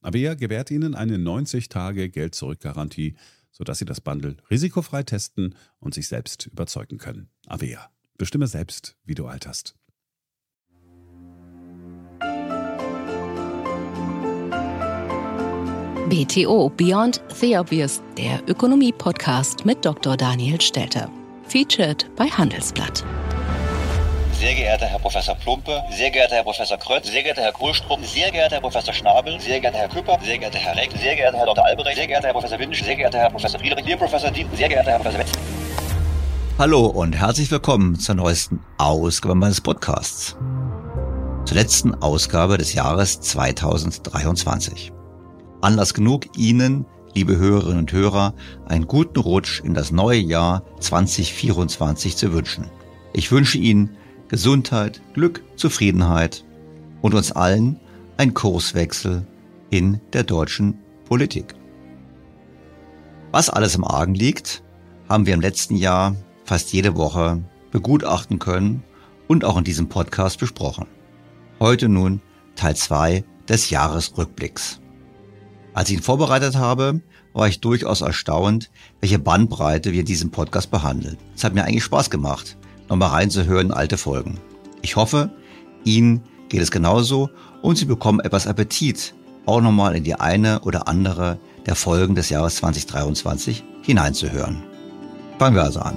Avea gewährt Ihnen eine 90-Tage-Geld-Zurück-Garantie, sodass Sie das Bundle risikofrei testen und sich selbst überzeugen können. Avea. Bestimme selbst, wie du alterst. BTO Beyond the Obvious, der Ökonomie-Podcast mit Dr. Daniel Stelter. Featured bei Handelsblatt. Sehr geehrter Herr Professor Plumpe, sehr geehrter Herr Professor Krötz, sehr geehrter Herr Kohlstrup, sehr geehrter Herr Professor Schnabel, sehr geehrter Herr Küpper, sehr geehrter Herr Reck, sehr geehrter Herr Dr. Albrecht, sehr geehrter Herr Professor Windisch, sehr geehrter Herr Professor Friedrich, lieber Professor Dien, sehr geehrter Herr Professor Wetz. Hallo und herzlich willkommen zur neuesten Ausgabe meines Podcasts. Zur letzten Ausgabe des Jahres 2023. Anlass genug, Ihnen, liebe Hörerinnen und Hörer, einen guten Rutsch in das neue Jahr 2024 zu wünschen. Ich wünsche Ihnen Gesundheit, Glück, Zufriedenheit und uns allen ein Kurswechsel in der deutschen Politik. Was alles im Argen liegt, haben wir im letzten Jahr fast jede Woche begutachten können und auch in diesem Podcast besprochen. Heute nun Teil 2 des Jahresrückblicks. Als ich ihn vorbereitet habe, war ich durchaus erstaunt, welche Bandbreite wir in diesem Podcast behandeln. Es hat mir eigentlich Spaß gemacht, nochmal reinzuhören in alte Folgen. Ich hoffe, Ihnen geht es genauso und Sie bekommen etwas Appetit, auch nochmal in die eine oder andere der Folgen des Jahres 2023 hineinzuhören. Fangen wir also an.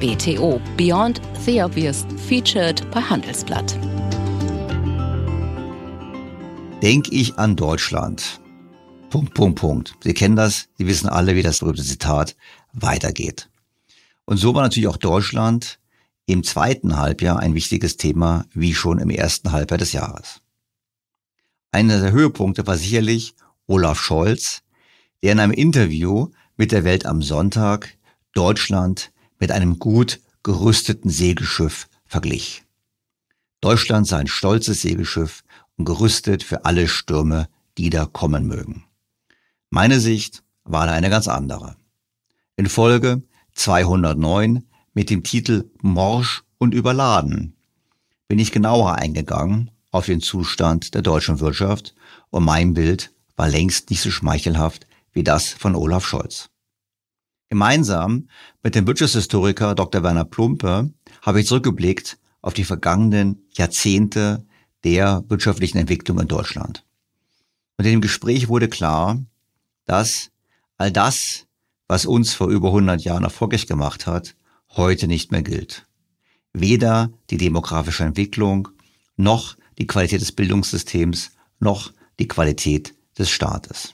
BTO Beyond the Obvious featured bei Handelsblatt. Denk ich an Deutschland, Punkt, Punkt, Punkt. Sie kennen das, Sie wissen alle, wie das berühmte Zitat weitergeht. Und so war natürlich auch Deutschland im zweiten Halbjahr ein wichtiges Thema, wie schon im ersten Halbjahr des Jahres. Einer der Höhepunkte war sicherlich Olaf Scholz, der in einem Interview mit der Welt am Sonntag Deutschland mit einem gut gerüsteten Segelschiff verglich. Deutschland sei ein stolzes Segelschiff und gerüstet für alle Stürme, die da kommen mögen. Meine Sicht war da eine ganz andere. In Folge 209 mit dem Titel Morsch und überladen bin ich genauer eingegangen auf den Zustand der deutschen Wirtschaft und mein Bild war längst nicht so schmeichelhaft wie das von Olaf Scholz. Gemeinsam mit dem Wirtschaftshistoriker Dr. Werner Plumpe habe ich zurückgeblickt auf die vergangenen Jahrzehnte der wirtschaftlichen Entwicklung in Deutschland. Und in dem Gespräch wurde klar, dass all das, was uns vor über 100 Jahren erfolgreich gemacht hat, heute nicht mehr gilt. Weder die demografische Entwicklung, noch die Qualität des Bildungssystems, noch die Qualität des Staates.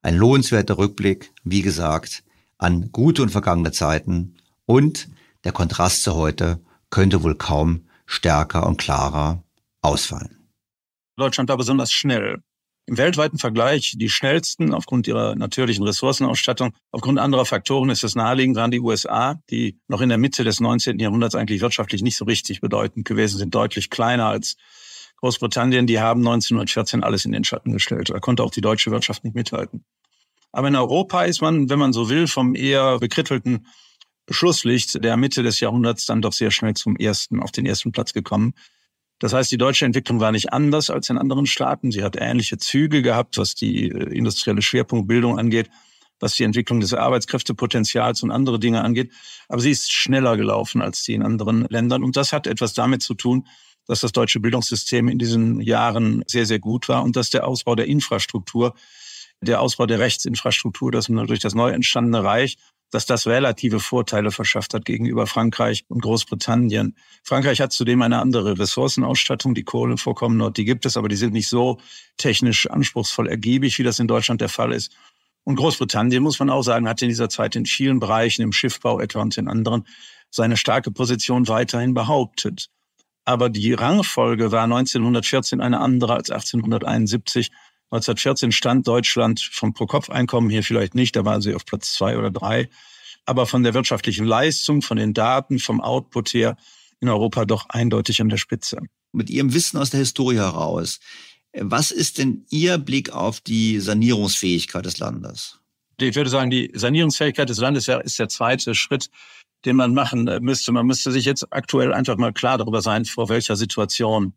Ein lohnenswerter Rückblick, wie gesagt, an gute und vergangene Zeiten und der Kontrast zu heute könnte wohl kaum stärker und klarer ausfallen. Deutschland war besonders schnell. Im weltweiten Vergleich die schnellsten aufgrund ihrer natürlichen Ressourcenausstattung. Aufgrund anderer Faktoren ist es naheliegend, waren die USA, die noch in der Mitte des 19. Jahrhunderts eigentlich wirtschaftlich nicht so richtig bedeutend gewesen sind, deutlich kleiner als Großbritannien. Die haben 1914 alles in den Schatten gestellt. Da konnte auch die deutsche Wirtschaft nicht mithalten. Aber in Europa ist man, wenn man so will, vom eher bekrittelten Schlusslicht der Mitte des Jahrhunderts dann doch sehr schnell zum ersten, auf den ersten Platz gekommen. Das heißt, die deutsche Entwicklung war nicht anders als in anderen Staaten. Sie hat ähnliche Züge gehabt, was die äh, industrielle Schwerpunktbildung angeht, was die Entwicklung des Arbeitskräftepotenzials und andere Dinge angeht. Aber sie ist schneller gelaufen als die in anderen Ländern. Und das hat etwas damit zu tun, dass das deutsche Bildungssystem in diesen Jahren sehr, sehr gut war und dass der Ausbau der Infrastruktur, der Ausbau der Rechtsinfrastruktur, das durch das neu entstandene Reich dass das relative Vorteile verschafft hat gegenüber Frankreich und Großbritannien. Frankreich hat zudem eine andere Ressourcenausstattung. Die Kohlevorkommen dort, die gibt es, aber die sind nicht so technisch anspruchsvoll ergiebig, wie das in Deutschland der Fall ist. Und Großbritannien, muss man auch sagen, hat in dieser Zeit in vielen Bereichen, im Schiffbau etwa und in anderen, seine starke Position weiterhin behauptet. Aber die Rangfolge war 1914 eine andere als 1871. 1914 stand Deutschland vom Pro-Kopf-Einkommen hier vielleicht nicht, da waren sie auf Platz zwei oder drei, aber von der wirtschaftlichen Leistung, von den Daten, vom Output her in Europa doch eindeutig an der Spitze. Mit Ihrem Wissen aus der Historie heraus, was ist denn Ihr Blick auf die Sanierungsfähigkeit des Landes? Ich würde sagen, die Sanierungsfähigkeit des Landes ist der zweite Schritt, den man machen müsste. Man müsste sich jetzt aktuell einfach mal klar darüber sein, vor welcher Situation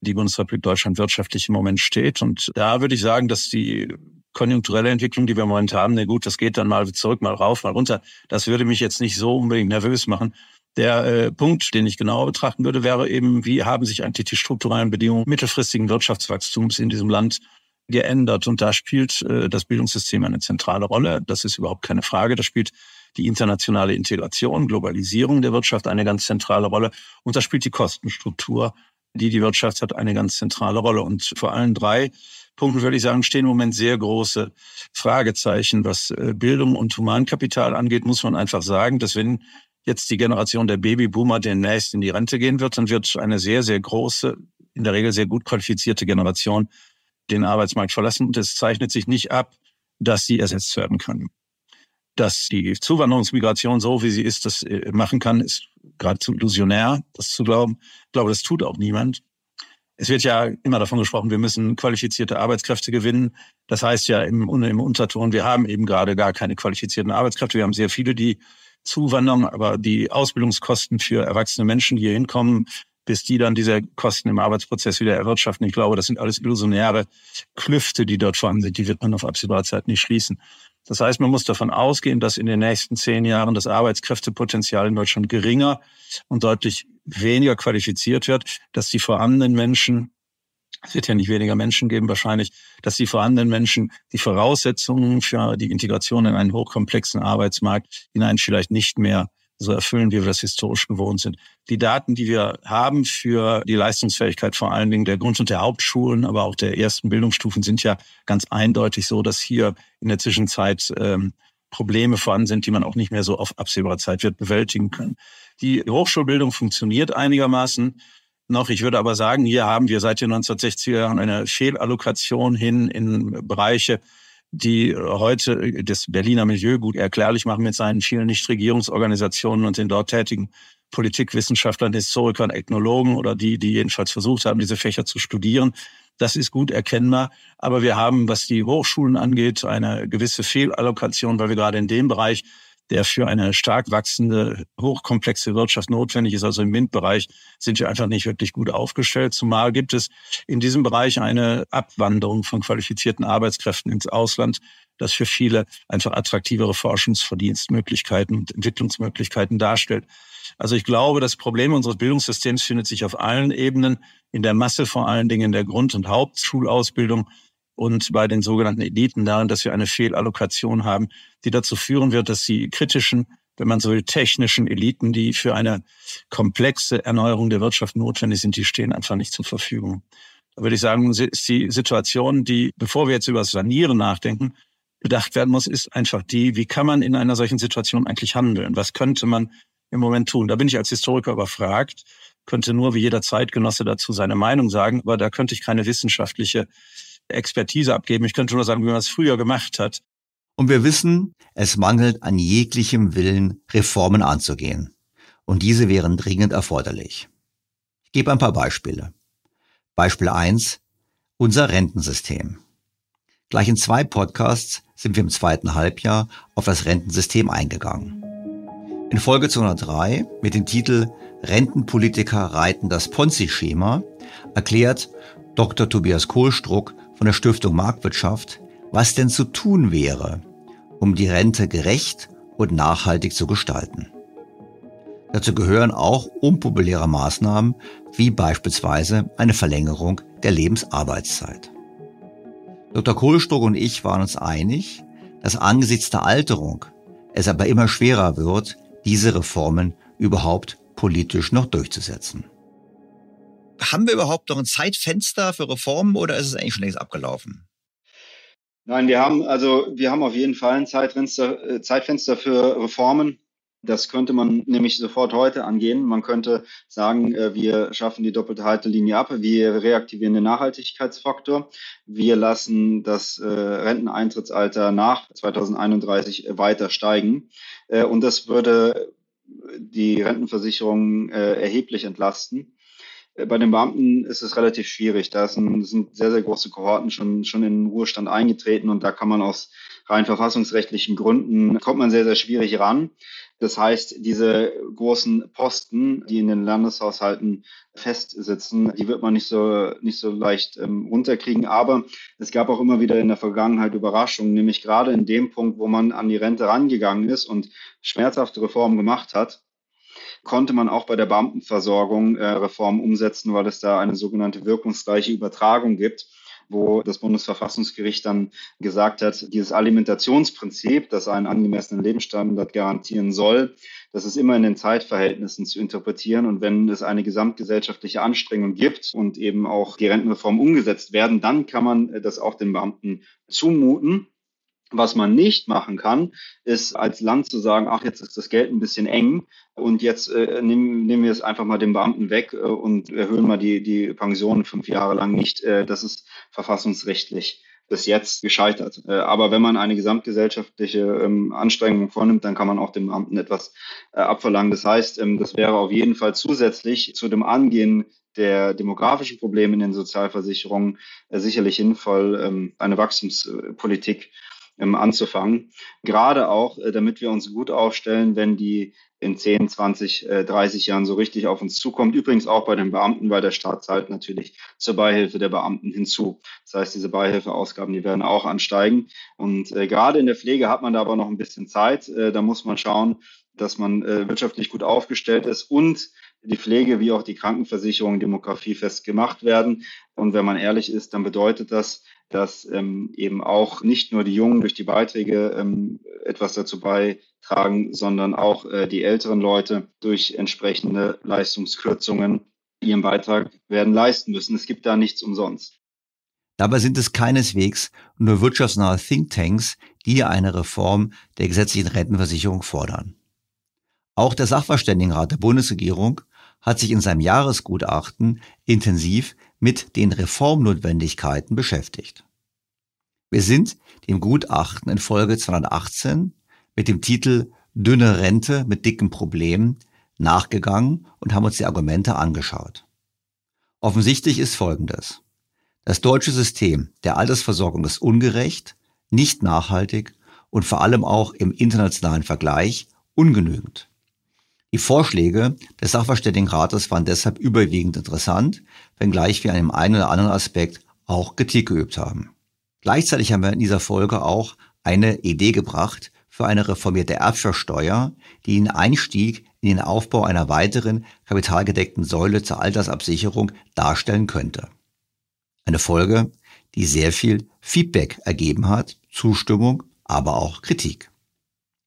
die Bundesrepublik Deutschland wirtschaftlich im Moment steht. Und da würde ich sagen, dass die konjunkturelle Entwicklung, die wir im Moment haben, na gut, das geht dann mal zurück, mal rauf, mal runter. Das würde mich jetzt nicht so unbedingt nervös machen. Der äh, Punkt, den ich genauer betrachten würde, wäre eben, wie haben sich eigentlich die strukturellen Bedingungen mittelfristigen Wirtschaftswachstums in diesem Land geändert? Und da spielt äh, das Bildungssystem eine zentrale Rolle. Das ist überhaupt keine Frage. Da spielt die internationale Integration, Globalisierung der Wirtschaft eine ganz zentrale Rolle. Und da spielt die Kostenstruktur die die Wirtschaft hat, eine ganz zentrale Rolle. Und vor allen drei Punkten würde ich sagen, stehen im Moment sehr große Fragezeichen. Was äh, Bildung und Humankapital angeht, muss man einfach sagen, dass wenn jetzt die Generation der Babyboomer demnächst in die Rente gehen wird, dann wird eine sehr, sehr große, in der Regel sehr gut qualifizierte Generation den Arbeitsmarkt verlassen. Und es zeichnet sich nicht ab, dass sie ersetzt werden können. Dass die Zuwanderungsmigration so, wie sie ist, das äh, machen kann, ist geradezu illusionär, das zu glauben. Ich glaube, das tut auch niemand. Es wird ja immer davon gesprochen, wir müssen qualifizierte Arbeitskräfte gewinnen. Das heißt ja im, im Unterton, wir haben eben gerade gar keine qualifizierten Arbeitskräfte. Wir haben sehr viele, die zuwandern, aber die Ausbildungskosten für erwachsene Menschen, die hier hinkommen, bis die dann diese Kosten im Arbeitsprozess wieder erwirtschaften. Ich glaube, das sind alles illusionäre Klüfte, die dort vorhanden sind. Die wird man auf absehbare Zeit nicht schließen. Das heißt, man muss davon ausgehen, dass in den nächsten zehn Jahren das Arbeitskräftepotenzial in Deutschland geringer und deutlich weniger qualifiziert wird, dass die vorhandenen Menschen, es wird ja nicht weniger Menschen geben wahrscheinlich, dass die vorhandenen Menschen die Voraussetzungen für die Integration in einen hochkomplexen Arbeitsmarkt hinein vielleicht nicht mehr so erfüllen, wie wir das historisch gewohnt sind. Die Daten, die wir haben für die Leistungsfähigkeit vor allen Dingen der Grund- und der Hauptschulen, aber auch der ersten Bildungsstufen sind ja ganz eindeutig so, dass hier in der Zwischenzeit ähm, Probleme vorhanden sind, die man auch nicht mehr so auf absehbare Zeit wird bewältigen können. Die Hochschulbildung funktioniert einigermaßen noch. Ich würde aber sagen, hier haben wir seit den 1960er Jahren eine Fehlallokation hin in Bereiche, die heute das Berliner Milieu gut erklärlich machen mit seinen vielen Nichtregierungsorganisationen und den dort tätigen Politikwissenschaftlern, Historikern, Ethnologen oder die, die jedenfalls versucht haben, diese Fächer zu studieren. Das ist gut erkennbar. Aber wir haben, was die Hochschulen angeht, eine gewisse Fehlallokation, weil wir gerade in dem Bereich, der für eine stark wachsende, hochkomplexe Wirtschaft notwendig ist, also im MINT-Bereich, sind wir einfach nicht wirklich gut aufgestellt. Zumal gibt es in diesem Bereich eine Abwanderung von qualifizierten Arbeitskräften ins Ausland, das für viele einfach attraktivere Forschungsverdienstmöglichkeiten und Entwicklungsmöglichkeiten darstellt. Also ich glaube, das Problem unseres Bildungssystems findet sich auf allen Ebenen, in der Masse vor allen Dingen in der Grund- und Hauptschulausbildung und bei den sogenannten Eliten darin, dass wir eine Fehlallokation haben, die dazu führen wird, dass die kritischen, wenn man so will, technischen Eliten, die für eine komplexe Erneuerung der Wirtschaft notwendig sind, die stehen einfach nicht zur Verfügung. Da würde ich sagen, ist die Situation, die, bevor wir jetzt über das Sanieren nachdenken, bedacht werden muss, ist einfach die, wie kann man in einer solchen Situation eigentlich handeln? Was könnte man im Moment tun? Da bin ich als Historiker überfragt, könnte nur wie jeder Zeitgenosse dazu seine Meinung sagen, aber da könnte ich keine wissenschaftliche Expertise abgeben. Ich könnte nur sagen, wie man es früher gemacht hat. Und wir wissen, es mangelt an jeglichem Willen, Reformen anzugehen. Und diese wären dringend erforderlich. Ich gebe ein paar Beispiele. Beispiel eins: Unser Rentensystem. Gleich in zwei Podcasts sind wir im zweiten Halbjahr auf das Rentensystem eingegangen. In Folge 203 mit dem Titel Rentenpolitiker reiten das Ponzi-Schema erklärt Dr. Tobias Kohlstruck von der Stiftung Marktwirtschaft, was denn zu tun wäre, um die Rente gerecht und nachhaltig zu gestalten. Dazu gehören auch unpopuläre Maßnahmen wie beispielsweise eine Verlängerung der Lebensarbeitszeit. Dr. Kohlstruck und ich waren uns einig, dass angesichts der Alterung es aber immer schwerer wird, diese Reformen überhaupt politisch noch durchzusetzen. Haben wir überhaupt noch ein Zeitfenster für Reformen oder ist es eigentlich schon längst abgelaufen? Nein, wir haben also wir haben auf jeden Fall ein Zeitfenster, äh, Zeitfenster für Reformen. Das könnte man nämlich sofort heute angehen. Man könnte sagen, äh, wir schaffen die doppelte Haltelinie ab, wir reaktivieren den Nachhaltigkeitsfaktor, wir lassen das äh, Renteneintrittsalter nach 2031 weiter steigen. Und das würde die Rentenversicherung erheblich entlasten. Bei den Beamten ist es relativ schwierig. Da sind, sehr, sehr große Kohorten schon, schon in den Ruhestand eingetreten und da kann man aus rein verfassungsrechtlichen Gründen, kommt man sehr, sehr schwierig ran. Das heißt, diese großen Posten, die in den Landeshaushalten festsitzen, die wird man nicht so, nicht so leicht ähm, runterkriegen. Aber es gab auch immer wieder in der Vergangenheit Überraschungen, nämlich gerade in dem Punkt, wo man an die Rente rangegangen ist und schmerzhafte Reformen gemacht hat, konnte man auch bei der Beamtenversorgung äh, Reformen umsetzen, weil es da eine sogenannte wirkungsreiche Übertragung gibt wo das Bundesverfassungsgericht dann gesagt hat, dieses Alimentationsprinzip, das einen angemessenen Lebensstandard garantieren soll, das ist immer in den Zeitverhältnissen zu interpretieren. Und wenn es eine gesamtgesellschaftliche Anstrengung gibt und eben auch die Rentenreform umgesetzt werden, dann kann man das auch den Beamten zumuten. Was man nicht machen kann, ist als Land zu sagen, ach, jetzt ist das Geld ein bisschen eng und jetzt äh, nehmen, nehmen wir es einfach mal den Beamten weg äh, und erhöhen mal die, die Pensionen fünf Jahre lang nicht. Äh, das ist verfassungsrechtlich bis jetzt gescheitert. Äh, aber wenn man eine gesamtgesellschaftliche ähm, Anstrengung vornimmt, dann kann man auch dem Beamten etwas äh, abverlangen. Das heißt, ähm, das wäre auf jeden Fall zusätzlich zu dem Angehen der demografischen Probleme in den Sozialversicherungen äh, sicherlich sinnvoll, ähm, eine Wachstumspolitik ähm, anzufangen. Gerade auch, äh, damit wir uns gut aufstellen, wenn die in 10, 20, äh, 30 Jahren so richtig auf uns zukommt. Übrigens auch bei den Beamten, weil der Staat zahlt natürlich zur Beihilfe der Beamten hinzu. Das heißt, diese Beihilfeausgaben, die werden auch ansteigen. Und äh, gerade in der Pflege hat man da aber noch ein bisschen Zeit. Äh, da muss man schauen, dass man äh, wirtschaftlich gut aufgestellt ist und die Pflege wie auch die Krankenversicherung demografiefest gemacht werden. Und wenn man ehrlich ist, dann bedeutet das, dass ähm, eben auch nicht nur die Jungen durch die Beiträge ähm, etwas dazu beitragen, sondern auch äh, die älteren Leute durch entsprechende Leistungskürzungen ihren Beitrag werden leisten müssen. Es gibt da nichts umsonst. Dabei sind es keineswegs nur wirtschaftsnahe Thinktanks, die eine Reform der gesetzlichen Rentenversicherung fordern. Auch der Sachverständigenrat der Bundesregierung hat sich in seinem Jahresgutachten intensiv mit den Reformnotwendigkeiten beschäftigt. Wir sind dem Gutachten in Folge 218 mit dem Titel Dünne Rente mit dicken Problemen nachgegangen und haben uns die Argumente angeschaut. Offensichtlich ist Folgendes. Das deutsche System der Altersversorgung ist ungerecht, nicht nachhaltig und vor allem auch im internationalen Vergleich ungenügend. Die Vorschläge des Sachverständigenrates waren deshalb überwiegend interessant, wenngleich wir an dem einen oder anderen Aspekt auch Kritik geübt haben. Gleichzeitig haben wir in dieser Folge auch eine Idee gebracht für eine reformierte Erbschaftssteuer, die den Einstieg in den Aufbau einer weiteren kapitalgedeckten Säule zur Altersabsicherung darstellen könnte. Eine Folge, die sehr viel Feedback ergeben hat, Zustimmung, aber auch Kritik.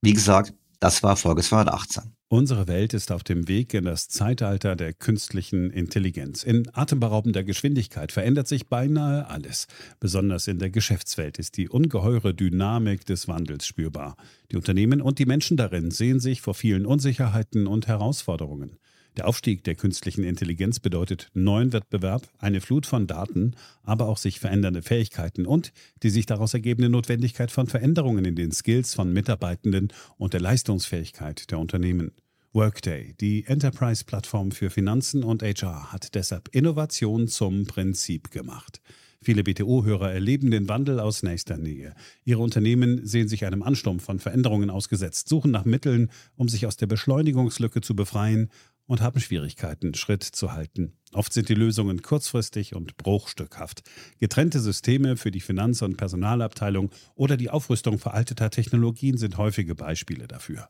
Wie gesagt, das war Folge 218. Unsere Welt ist auf dem Weg in das Zeitalter der künstlichen Intelligenz. In atemberaubender Geschwindigkeit verändert sich beinahe alles. Besonders in der Geschäftswelt ist die ungeheure Dynamik des Wandels spürbar. Die Unternehmen und die Menschen darin sehen sich vor vielen Unsicherheiten und Herausforderungen. Der Aufstieg der künstlichen Intelligenz bedeutet neuen Wettbewerb, eine Flut von Daten, aber auch sich verändernde Fähigkeiten und die sich daraus ergebende Notwendigkeit von Veränderungen in den Skills von Mitarbeitenden und der Leistungsfähigkeit der Unternehmen. Workday, die Enterprise-Plattform für Finanzen und HR, hat deshalb Innovation zum Prinzip gemacht. Viele BTO-Hörer erleben den Wandel aus nächster Nähe. Ihre Unternehmen sehen sich einem Ansturm von Veränderungen ausgesetzt, suchen nach Mitteln, um sich aus der Beschleunigungslücke zu befreien und haben Schwierigkeiten, Schritt zu halten. Oft sind die Lösungen kurzfristig und bruchstückhaft. Getrennte Systeme für die Finanz- und Personalabteilung oder die Aufrüstung veralteter Technologien sind häufige Beispiele dafür.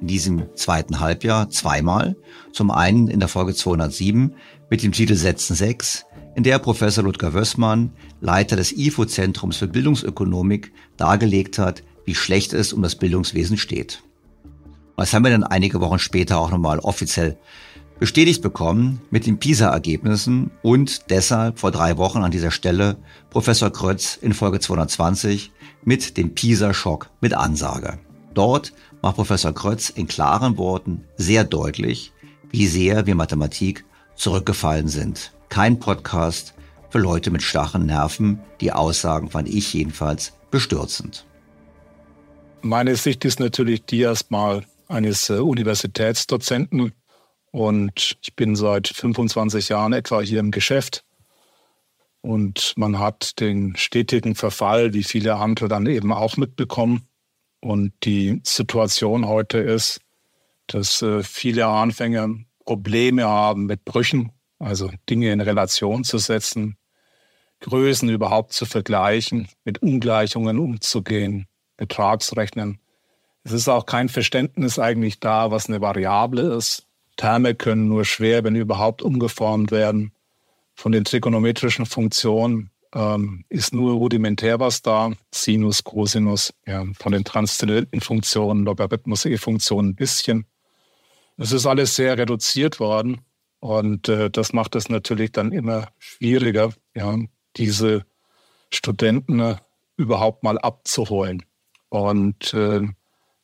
in diesem zweiten Halbjahr zweimal. Zum einen in der Folge 207 mit dem Titel Sätzen 6, in der Professor Ludger Wössmann, Leiter des IFO-Zentrums für Bildungsökonomik, dargelegt hat, wie schlecht es um das Bildungswesen steht. Das haben wir dann einige Wochen später auch nochmal offiziell bestätigt bekommen mit den PISA-Ergebnissen und deshalb vor drei Wochen an dieser Stelle Professor Krötz in Folge 220 mit dem PISA-Schock mit Ansage. Dort macht Professor Krötz in klaren Worten sehr deutlich, wie sehr wir Mathematik zurückgefallen sind. Kein Podcast für Leute mit starren Nerven. Die Aussagen fand ich jedenfalls bestürzend. Meine Sicht ist natürlich die erstmal eines äh, Universitätsdozenten und ich bin seit 25 Jahren etwa hier im Geschäft und man hat den stetigen Verfall, wie viele andere dann eben auch mitbekommen. Und die Situation heute ist, dass äh, viele Anfänger Probleme haben mit Brüchen, also Dinge in Relation zu setzen, Größen überhaupt zu vergleichen, mit Ungleichungen umzugehen, Betragsrechnen. Es ist auch kein Verständnis eigentlich da, was eine Variable ist. Terme können nur schwer, wenn überhaupt, umgeformt werden. Von den trigonometrischen Funktionen ähm, ist nur rudimentär was da. Sinus, Cosinus, ja, von den transzendenten Funktionen, logarithmusige Funktionen ein bisschen. Es ist alles sehr reduziert worden und äh, das macht es natürlich dann immer schwieriger, ja, diese Studenten äh, überhaupt mal abzuholen. Und äh,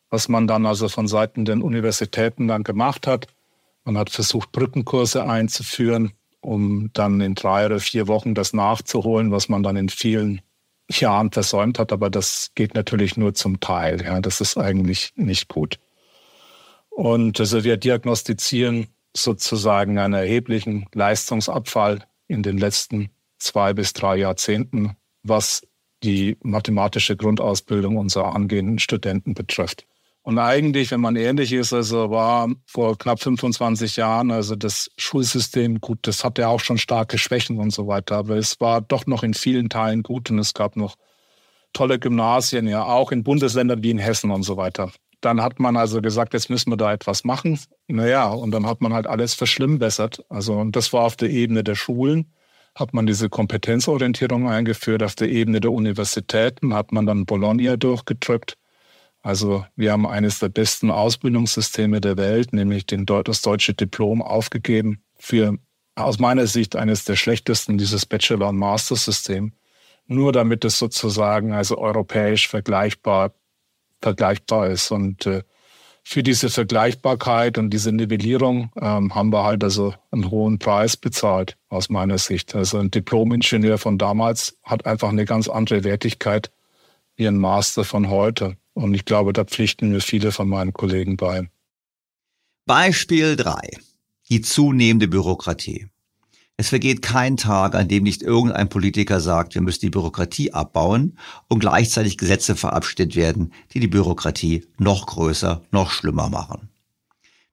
was man dann also von Seiten der Universitäten dann gemacht hat, man hat versucht, Brückenkurse einzuführen, um dann in drei oder vier Wochen das nachzuholen, was man dann in vielen Jahren versäumt hat. Aber das geht natürlich nur zum Teil. Ja, das ist eigentlich nicht gut. Und also wir diagnostizieren sozusagen einen erheblichen Leistungsabfall in den letzten zwei bis drei Jahrzehnten, was die mathematische Grundausbildung unserer angehenden Studenten betrifft. Und eigentlich, wenn man ehrlich ist, also war vor knapp 25 Jahren, also das Schulsystem, gut, das hatte auch schon starke Schwächen und so weiter, aber es war doch noch in vielen Teilen gut und es gab noch tolle Gymnasien, ja, auch in Bundesländern wie in Hessen und so weiter. Dann hat man also gesagt, jetzt müssen wir da etwas machen. Naja, und dann hat man halt alles verschlimmbessert. Also, und das war auf der Ebene der Schulen, hat man diese Kompetenzorientierung eingeführt. Auf der Ebene der Universitäten hat man dann Bologna durchgedrückt. Also wir haben eines der besten Ausbildungssysteme der Welt, nämlich den, das deutsche Diplom aufgegeben für aus meiner Sicht eines der schlechtesten, dieses Bachelor- und Master-System. Nur damit es sozusagen also europäisch vergleichbar, vergleichbar ist. Und äh, für diese Vergleichbarkeit und diese Nivellierung ähm, haben wir halt also einen hohen Preis bezahlt, aus meiner Sicht. Also ein Diplom-Ingenieur von damals hat einfach eine ganz andere Wertigkeit wie ein Master von heute. Und ich glaube, da pflichten mir viele von meinen Kollegen bei. Beispiel 3. Die zunehmende Bürokratie. Es vergeht kein Tag, an dem nicht irgendein Politiker sagt, wir müssen die Bürokratie abbauen und gleichzeitig Gesetze verabschiedet werden, die die Bürokratie noch größer, noch schlimmer machen.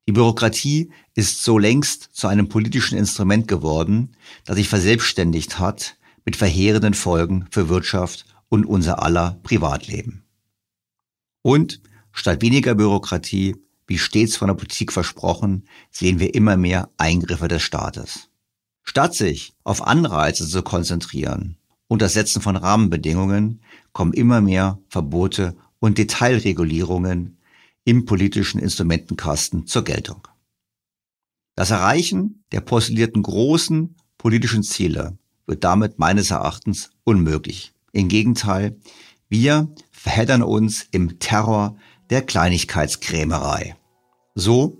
Die Bürokratie ist so längst zu einem politischen Instrument geworden, das sich verselbstständigt hat mit verheerenden Folgen für Wirtschaft und unser aller Privatleben. Und statt weniger Bürokratie, wie stets von der Politik versprochen, sehen wir immer mehr Eingriffe des Staates. Statt sich auf Anreize zu konzentrieren und das Setzen von Rahmenbedingungen, kommen immer mehr Verbote und Detailregulierungen im politischen Instrumentenkasten zur Geltung. Das Erreichen der postulierten großen politischen Ziele wird damit meines Erachtens unmöglich. Im Gegenteil, wir verheddern uns im Terror der Kleinigkeitskrämerei. So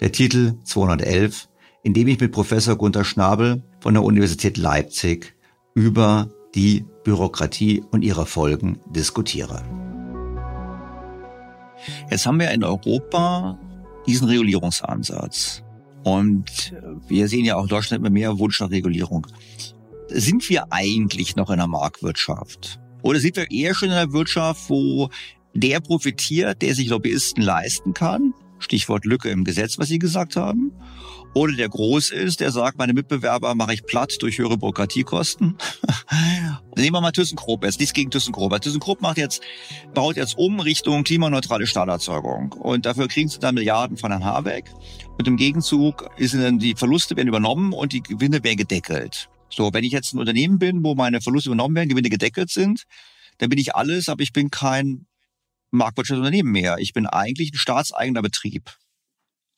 der Titel 211, in dem ich mit Professor Gunther Schnabel von der Universität Leipzig über die Bürokratie und ihre Folgen diskutiere. Jetzt haben wir in Europa diesen Regulierungsansatz. Und wir sehen ja auch in Deutschland immer mehr Wunsch nach Regulierung. Sind wir eigentlich noch in der Marktwirtschaft? Oder sind wir eher schon in einer Wirtschaft, wo der profitiert, der sich Lobbyisten leisten kann? Stichwort Lücke im Gesetz, was Sie gesagt haben. Oder der groß ist, der sagt, meine Mitbewerber mache ich platt durch höhere Bürokratiekosten. Nehmen wir mal ThyssenKrupp jetzt, nichts gegen ThyssenKrupp. ThyssenKrupp macht jetzt, baut jetzt um Richtung klimaneutrale Stahlerzeugung. Und dafür kriegen sie dann Milliarden von Herrn Habeck. Und im Gegenzug sind dann die Verluste werden übernommen und die Gewinne werden gedeckelt. So, wenn ich jetzt ein Unternehmen bin, wo meine Verluste übernommen werden, Gewinne gedeckelt sind, dann bin ich alles, aber ich bin kein Marktwirtschaftsunternehmen mehr. Ich bin eigentlich ein staatseigener Betrieb.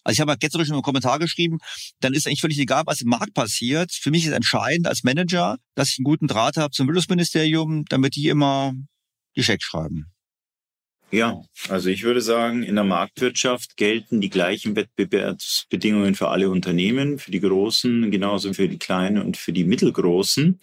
Also ich habe gestern schon einen Kommentar geschrieben, dann ist eigentlich völlig egal, was im Markt passiert. Für mich ist entscheidend als Manager, dass ich einen guten Draht habe zum Bildungsministerium, damit die immer die Schecks schreiben. Ja, also ich würde sagen, in der Marktwirtschaft gelten die gleichen Wettbewerbsbedingungen für alle Unternehmen, für die Großen, genauso für die Kleinen und für die Mittelgroßen.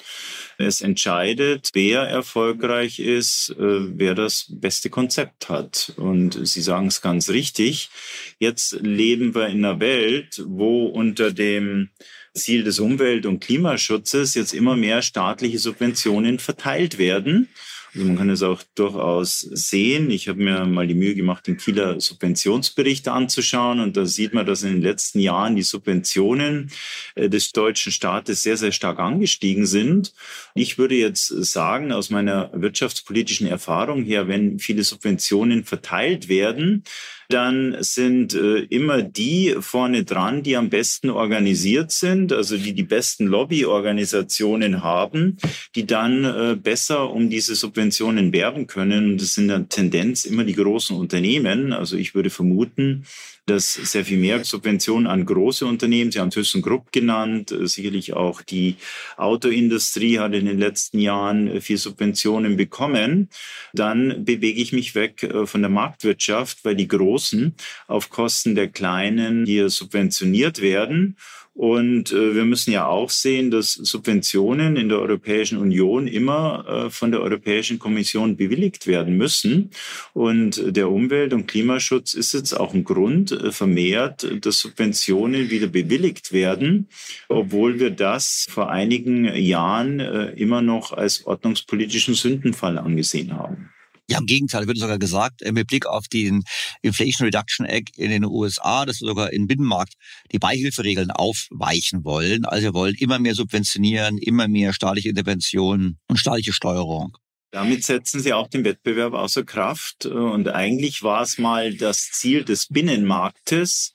Es entscheidet, wer erfolgreich ist, äh, wer das beste Konzept hat. Und Sie sagen es ganz richtig. Jetzt leben wir in einer Welt, wo unter dem Ziel des Umwelt- und Klimaschutzes jetzt immer mehr staatliche Subventionen verteilt werden. Also man kann es auch durchaus sehen. Ich habe mir mal die Mühe gemacht, den Kieler Subventionsbericht anzuschauen und da sieht man, dass in den letzten Jahren die Subventionen äh, des deutschen Staates sehr, sehr stark angestiegen sind. Ich würde jetzt sagen, aus meiner wirtschaftspolitischen Erfahrung her, wenn viele Subventionen verteilt werden, dann sind äh, immer die vorne dran, die am besten organisiert sind, also die die besten Lobbyorganisationen haben, die dann äh, besser um diese Subventionen werben können. Und das sind dann Tendenz immer die großen Unternehmen. Also ich würde vermuten, dass sehr viel mehr Subventionen an große Unternehmen, Sie haben ThyssenKrupp genannt, äh, sicherlich auch die Autoindustrie hat in den letzten Jahren äh, viel Subventionen bekommen, dann bewege ich mich weg äh, von der Marktwirtschaft, weil die Großen auf Kosten der Kleinen hier subventioniert werden. Und äh, wir müssen ja auch sehen, dass Subventionen in der Europäischen Union immer äh, von der Europäischen Kommission bewilligt werden müssen. Und der Umwelt- und Klimaschutz ist jetzt auch ein Grund äh, vermehrt, dass Subventionen wieder bewilligt werden, obwohl wir das vor einigen Jahren äh, immer noch als ordnungspolitischen Sündenfall angesehen haben. Ja, im Gegenteil, wird sogar gesagt, äh, mit Blick auf den Inflation Reduction Act in den USA, dass wir sogar im Binnenmarkt die Beihilferegeln aufweichen wollen. Also wir wollen immer mehr subventionieren, immer mehr staatliche Interventionen und staatliche Steuerung. Damit setzen sie auch den Wettbewerb außer Kraft. Und eigentlich war es mal das Ziel des Binnenmarktes,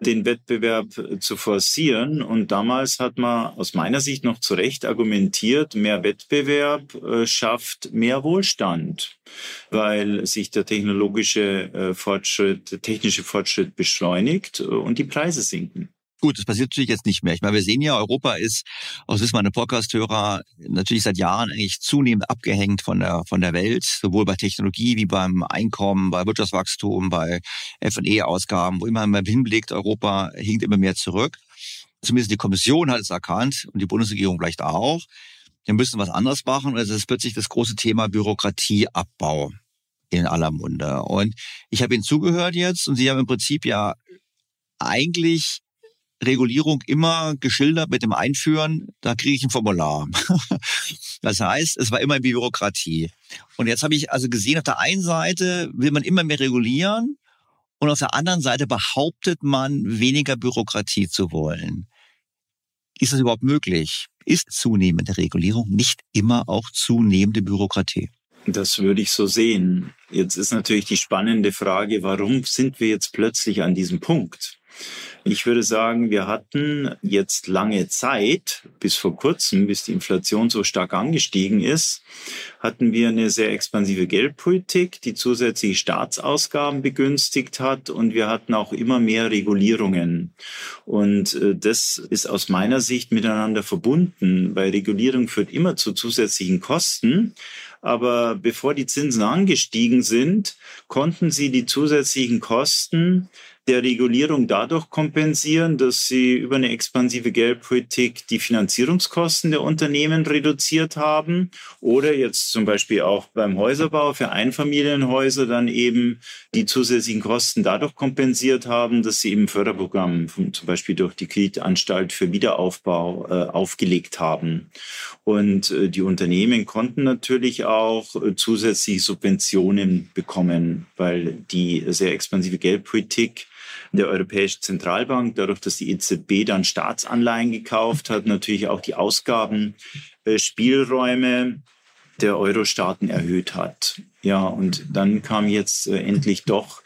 den Wettbewerb zu forcieren. Und damals hat man aus meiner Sicht noch zu Recht argumentiert, mehr Wettbewerb äh, schafft mehr Wohlstand, weil sich der technologische äh, Fortschritt, der technische Fortschritt beschleunigt äh, und die Preise sinken. Gut, das passiert natürlich jetzt nicht mehr. Ich meine, wir sehen ja, Europa ist, aus wissen meine Podcast-Hörer, natürlich seit Jahren eigentlich zunehmend abgehängt von der, von der Welt, sowohl bei Technologie wie beim Einkommen, bei Wirtschaftswachstum, bei F&E-Ausgaben, wo immer man hinblickt, Europa hinkt immer mehr zurück. Zumindest die Kommission hat es erkannt und die Bundesregierung vielleicht auch. Wir müssen was anderes machen. Und es ist plötzlich das große Thema Bürokratieabbau in aller Munde. Und ich habe Ihnen zugehört jetzt und Sie haben im Prinzip ja eigentlich Regulierung immer geschildert mit dem Einführen, da kriege ich ein Formular. das heißt, es war immer Bürokratie. Und jetzt habe ich also gesehen, auf der einen Seite will man immer mehr regulieren und auf der anderen Seite behauptet man, weniger Bürokratie zu wollen. Ist das überhaupt möglich? Ist zunehmende Regulierung nicht immer auch zunehmende Bürokratie? Das würde ich so sehen. Jetzt ist natürlich die spannende Frage, warum sind wir jetzt plötzlich an diesem Punkt? Ich würde sagen, wir hatten jetzt lange Zeit, bis vor kurzem, bis die Inflation so stark angestiegen ist, hatten wir eine sehr expansive Geldpolitik, die zusätzliche Staatsausgaben begünstigt hat und wir hatten auch immer mehr Regulierungen. Und äh, das ist aus meiner Sicht miteinander verbunden, weil Regulierung führt immer zu zusätzlichen Kosten. Aber bevor die Zinsen angestiegen sind, konnten sie die zusätzlichen Kosten der Regulierung dadurch kompensieren, dass sie über eine expansive Geldpolitik die Finanzierungskosten der Unternehmen reduziert haben oder jetzt zum Beispiel auch beim Häuserbau für Einfamilienhäuser dann eben die zusätzlichen Kosten dadurch kompensiert haben, dass sie eben Förderprogramm zum Beispiel durch die Kreditanstalt für Wiederaufbau äh, aufgelegt haben. Und äh, die Unternehmen konnten natürlich auch äh, zusätzliche Subventionen bekommen, weil die sehr expansive Geldpolitik der Europäischen Zentralbank, dadurch, dass die EZB dann Staatsanleihen gekauft hat, natürlich auch die Ausgabenspielräume der Euro-Staaten erhöht hat. Ja, und dann kam jetzt äh, endlich doch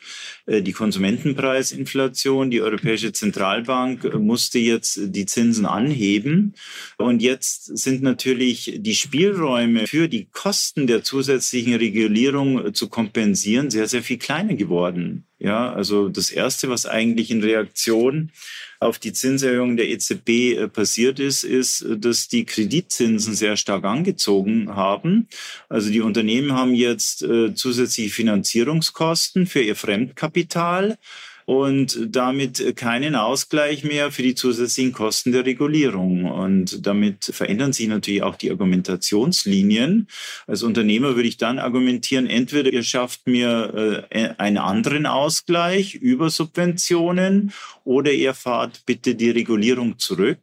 äh, die Konsumentenpreisinflation. Die Europäische Zentralbank äh, musste jetzt die Zinsen anheben. Und jetzt sind natürlich die Spielräume für die Kosten der zusätzlichen Regulierung zu kompensieren sehr, sehr viel kleiner geworden. Ja, also das erste, was eigentlich in Reaktion auf die Zinserhöhung der EZB äh, passiert ist, ist, dass die Kreditzinsen sehr stark angezogen haben. Also die Unternehmen haben jetzt äh, zusätzliche Finanzierungskosten für ihr Fremdkapital und damit keinen Ausgleich mehr für die zusätzlichen Kosten der Regulierung. Und damit verändern sich natürlich auch die Argumentationslinien. Als Unternehmer würde ich dann argumentieren, entweder ihr schafft mir äh, einen anderen Ausgleich über Subventionen oder ihr fahrt bitte die Regulierung zurück.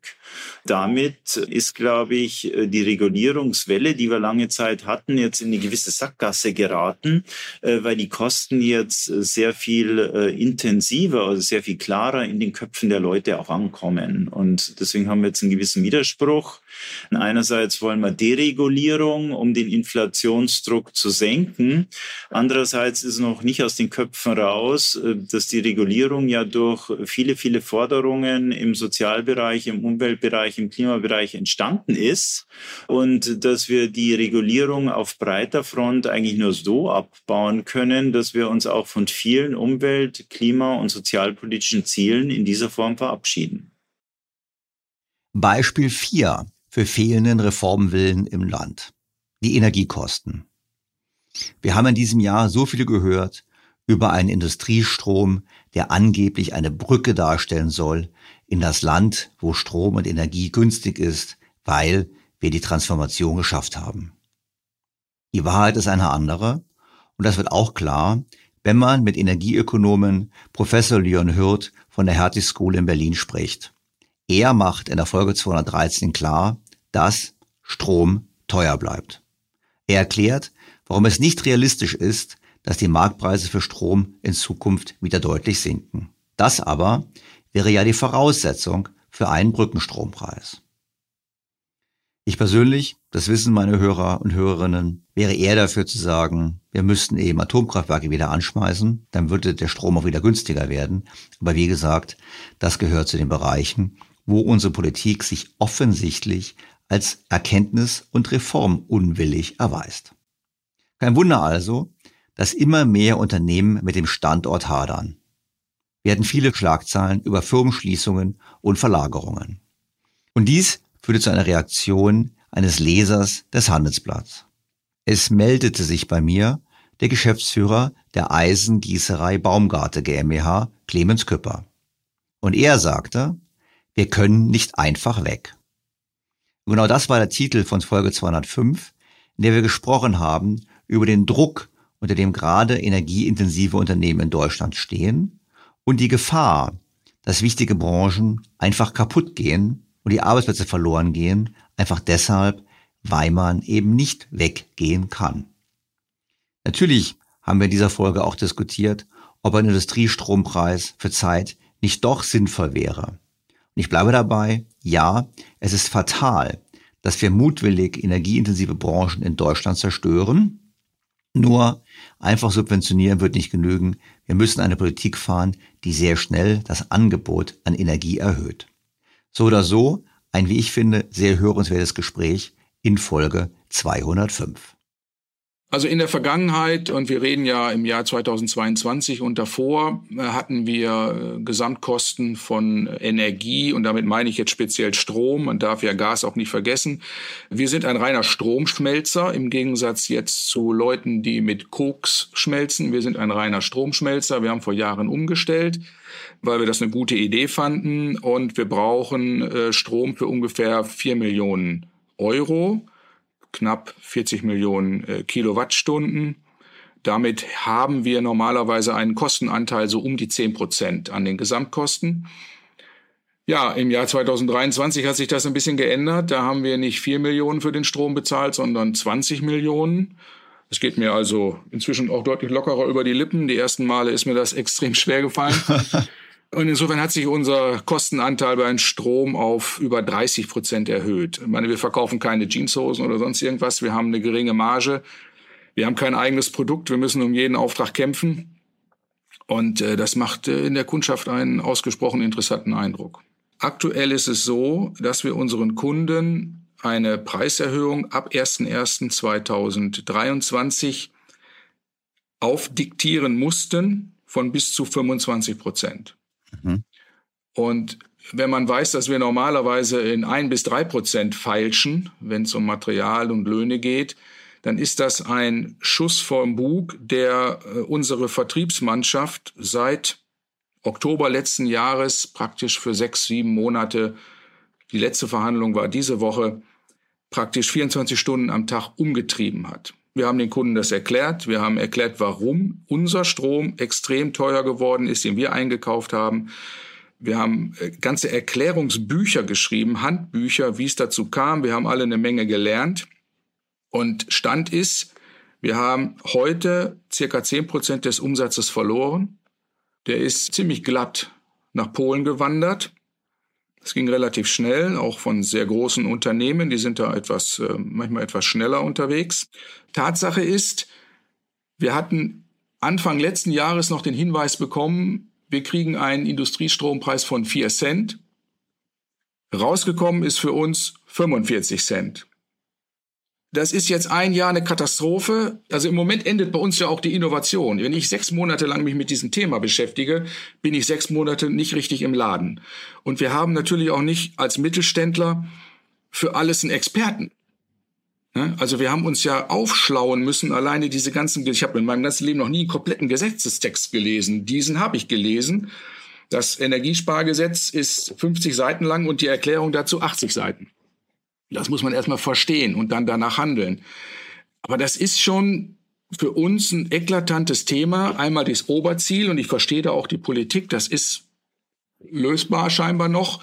Damit ist, glaube ich, die Regulierungswelle, die wir lange Zeit hatten, jetzt in eine gewisse Sackgasse geraten, äh, weil die Kosten jetzt sehr viel äh, intensiver, also sehr viel klarer in den Köpfen der Leute auch ankommen. Und deswegen haben wir jetzt einen gewissen Widerspruch. Einerseits wollen wir Deregulierung, um den Inflationsdruck zu senken. Andererseits ist noch nicht aus den Köpfen raus, äh, dass die Regulierung ja durch viele, viele Forderungen im Sozialbereich, im Umweltbereich, im Klimabereich entstanden ist und dass wir die Regulierung auf breiter Front eigentlich nur so abbauen können, dass wir uns auch von vielen Umwelt-, Klima- und sozialpolitischen Zielen in dieser Form verabschieden. Beispiel 4 für fehlenden Reformwillen im Land. Die Energiekosten. Wir haben in diesem Jahr so viele gehört über einen Industriestrom, der angeblich eine Brücke darstellen soll in das Land, wo Strom und Energie günstig ist, weil wir die Transformation geschafft haben. Die Wahrheit ist eine andere und das wird auch klar, wenn man mit Energieökonomen Professor Leon Hürth von der Hertie School in Berlin spricht. Er macht in der Folge 213 klar, dass Strom teuer bleibt. Er erklärt, warum es nicht realistisch ist, dass die Marktpreise für Strom in Zukunft wieder deutlich sinken. Das aber wäre ja die Voraussetzung für einen Brückenstrompreis. Ich persönlich, das wissen meine Hörer und Hörerinnen, wäre eher dafür zu sagen, wir müssten eben Atomkraftwerke wieder anschmeißen, dann würde der Strom auch wieder günstiger werden. Aber wie gesagt, das gehört zu den Bereichen, wo unsere Politik sich offensichtlich als erkenntnis- und reformunwillig erweist. Kein Wunder also, dass immer mehr Unternehmen mit dem Standort hadern. Wir hatten viele Schlagzeilen über Firmenschließungen und Verlagerungen. Und dies führte zu einer Reaktion eines Lesers des Handelsblatts. Es meldete sich bei mir der Geschäftsführer der Eisengießerei Baumgarte GmbH, Clemens Küpper. Und er sagte, wir können nicht einfach weg. Und genau das war der Titel von Folge 205, in der wir gesprochen haben über den Druck, unter dem gerade energieintensive Unternehmen in Deutschland stehen und die Gefahr, dass wichtige Branchen einfach kaputt gehen und die Arbeitsplätze verloren gehen, einfach deshalb, weil man eben nicht weggehen kann. Natürlich haben wir in dieser Folge auch diskutiert, ob ein Industriestrompreis für Zeit nicht doch sinnvoll wäre. Und ich bleibe dabei, ja, es ist fatal, dass wir mutwillig energieintensive Branchen in Deutschland zerstören. Nur einfach subventionieren wird nicht genügen. Wir müssen eine Politik fahren, die sehr schnell das Angebot an Energie erhöht. So oder so, ein, wie ich finde, sehr hörenswertes Gespräch in Folge 205. Also in der Vergangenheit, und wir reden ja im Jahr 2022 und davor, äh, hatten wir äh, Gesamtkosten von Energie und damit meine ich jetzt speziell Strom. Man darf ja Gas auch nicht vergessen. Wir sind ein reiner Stromschmelzer im Gegensatz jetzt zu Leuten, die mit Koks schmelzen. Wir sind ein reiner Stromschmelzer. Wir haben vor Jahren umgestellt weil wir das eine gute Idee fanden und wir brauchen äh, Strom für ungefähr vier Millionen Euro, knapp 40 Millionen äh, Kilowattstunden. Damit haben wir normalerweise einen Kostenanteil so um die zehn Prozent an den Gesamtkosten. Ja, im Jahr 2023 hat sich das ein bisschen geändert. Da haben wir nicht vier Millionen für den Strom bezahlt, sondern 20 Millionen. Es geht mir also inzwischen auch deutlich lockerer über die Lippen. Die ersten Male ist mir das extrem schwer gefallen. Und insofern hat sich unser Kostenanteil beim Strom auf über 30 Prozent erhöht. Ich meine, wir verkaufen keine Jeanshosen oder sonst irgendwas. Wir haben eine geringe Marge. Wir haben kein eigenes Produkt. Wir müssen um jeden Auftrag kämpfen. Und äh, das macht äh, in der Kundschaft einen ausgesprochen interessanten Eindruck. Aktuell ist es so, dass wir unseren Kunden eine Preiserhöhung ab 01.01.2023 aufdiktieren mussten von bis zu 25 Prozent. Mhm. Und wenn man weiß, dass wir normalerweise in ein bis drei Prozent feilschen, wenn es um Material und Löhne geht, dann ist das ein Schuss vom Bug, der äh, unsere Vertriebsmannschaft seit Oktober letzten Jahres praktisch für sechs, sieben Monate, die letzte Verhandlung war diese Woche, praktisch 24 Stunden am Tag umgetrieben hat. Wir haben den Kunden das erklärt. Wir haben erklärt, warum unser Strom extrem teuer geworden ist, den wir eingekauft haben. Wir haben äh, ganze Erklärungsbücher geschrieben, Handbücher, wie es dazu kam. Wir haben alle eine Menge gelernt. Und Stand ist, wir haben heute circa zehn Prozent des Umsatzes verloren. Der ist ziemlich glatt nach Polen gewandert. Es ging relativ schnell, auch von sehr großen Unternehmen, die sind da etwas, äh, manchmal etwas schneller unterwegs. Tatsache ist, wir hatten Anfang letzten Jahres noch den Hinweis bekommen, wir kriegen einen Industriestrompreis von 4 Cent. Rausgekommen ist für uns 45 Cent. Das ist jetzt ein Jahr eine Katastrophe. Also im Moment endet bei uns ja auch die Innovation. Wenn ich sechs Monate lang mich mit diesem Thema beschäftige, bin ich sechs Monate nicht richtig im Laden. Und wir haben natürlich auch nicht als Mittelständler für alles einen Experten. Also wir haben uns ja aufschlauen müssen, alleine diese ganzen, ich habe in meinem ganzen Leben noch nie einen kompletten Gesetzestext gelesen. Diesen habe ich gelesen. Das Energiespargesetz ist 50 Seiten lang und die Erklärung dazu 80 Seiten. Das muss man erstmal verstehen und dann danach handeln. Aber das ist schon für uns ein eklatantes Thema. Einmal das Oberziel und ich verstehe da auch die Politik. Das ist lösbar scheinbar noch.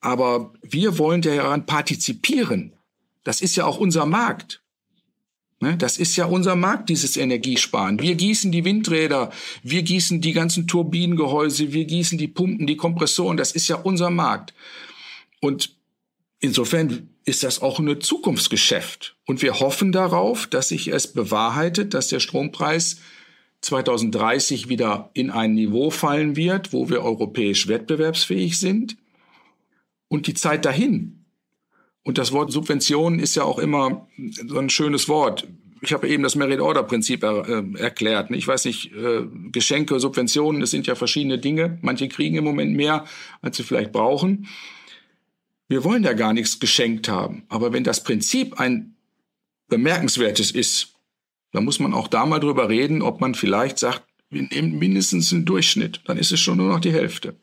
Aber wir wollen daran partizipieren. Das ist ja auch unser Markt. Ne, das ist ja unser Markt, dieses Energiesparen. Wir gießen die Windräder, wir gießen die ganzen Turbinengehäuse, wir gießen die Pumpen, die Kompressoren. Das ist ja unser Markt. Und insofern ist das auch ein Zukunftsgeschäft. Und wir hoffen darauf, dass sich es bewahrheitet, dass der Strompreis 2030 wieder in ein Niveau fallen wird, wo wir europäisch wettbewerbsfähig sind. Und die Zeit dahin. Und das Wort Subvention ist ja auch immer so ein schönes Wort. Ich habe eben das Merit-Order-Prinzip er, äh, erklärt. Ich weiß nicht, äh, Geschenke, Subventionen, das sind ja verschiedene Dinge. Manche kriegen im Moment mehr, als sie vielleicht brauchen. Wir wollen ja gar nichts geschenkt haben. Aber wenn das Prinzip ein bemerkenswertes ist, dann muss man auch da mal drüber reden, ob man vielleicht sagt, wir nehmen mindestens einen Durchschnitt. Dann ist es schon nur noch die Hälfte.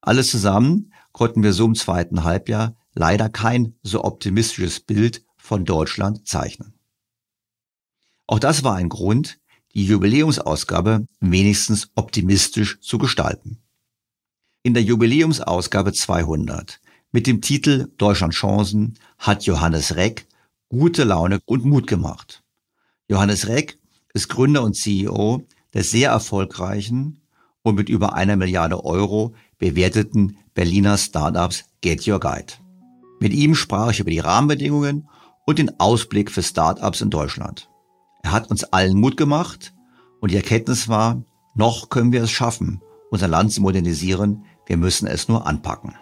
Alles zusammen konnten wir so im zweiten Halbjahr leider kein so optimistisches Bild von Deutschland zeichnen. Auch das war ein Grund, die Jubiläumsausgabe wenigstens optimistisch zu gestalten. In der Jubiläumsausgabe 200 mit dem Titel Deutschland Chancen hat Johannes Reck gute Laune und Mut gemacht. Johannes Reck ist Gründer und CEO des sehr erfolgreichen und mit über einer Milliarde Euro bewerteten Berliner Startups Get Your Guide. Mit ihm sprach ich über die Rahmenbedingungen und den Ausblick für Startups in Deutschland. Er hat uns allen Mut gemacht und die Erkenntnis war, noch können wir es schaffen, unser Land zu modernisieren, wir müssen es nur anpacken.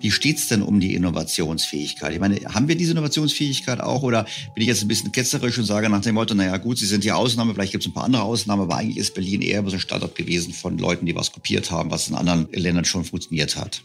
Wie steht's denn um die Innovationsfähigkeit? Ich meine, haben wir diese Innovationsfähigkeit auch oder bin ich jetzt ein bisschen ketzerisch und sage nach dem Motto, naja gut, Sie sind die Ausnahme, vielleicht gibt es ein paar andere Ausnahmen, aber eigentlich ist Berlin eher so ein Startup gewesen von Leuten, die was kopiert haben, was in anderen Ländern schon funktioniert hat.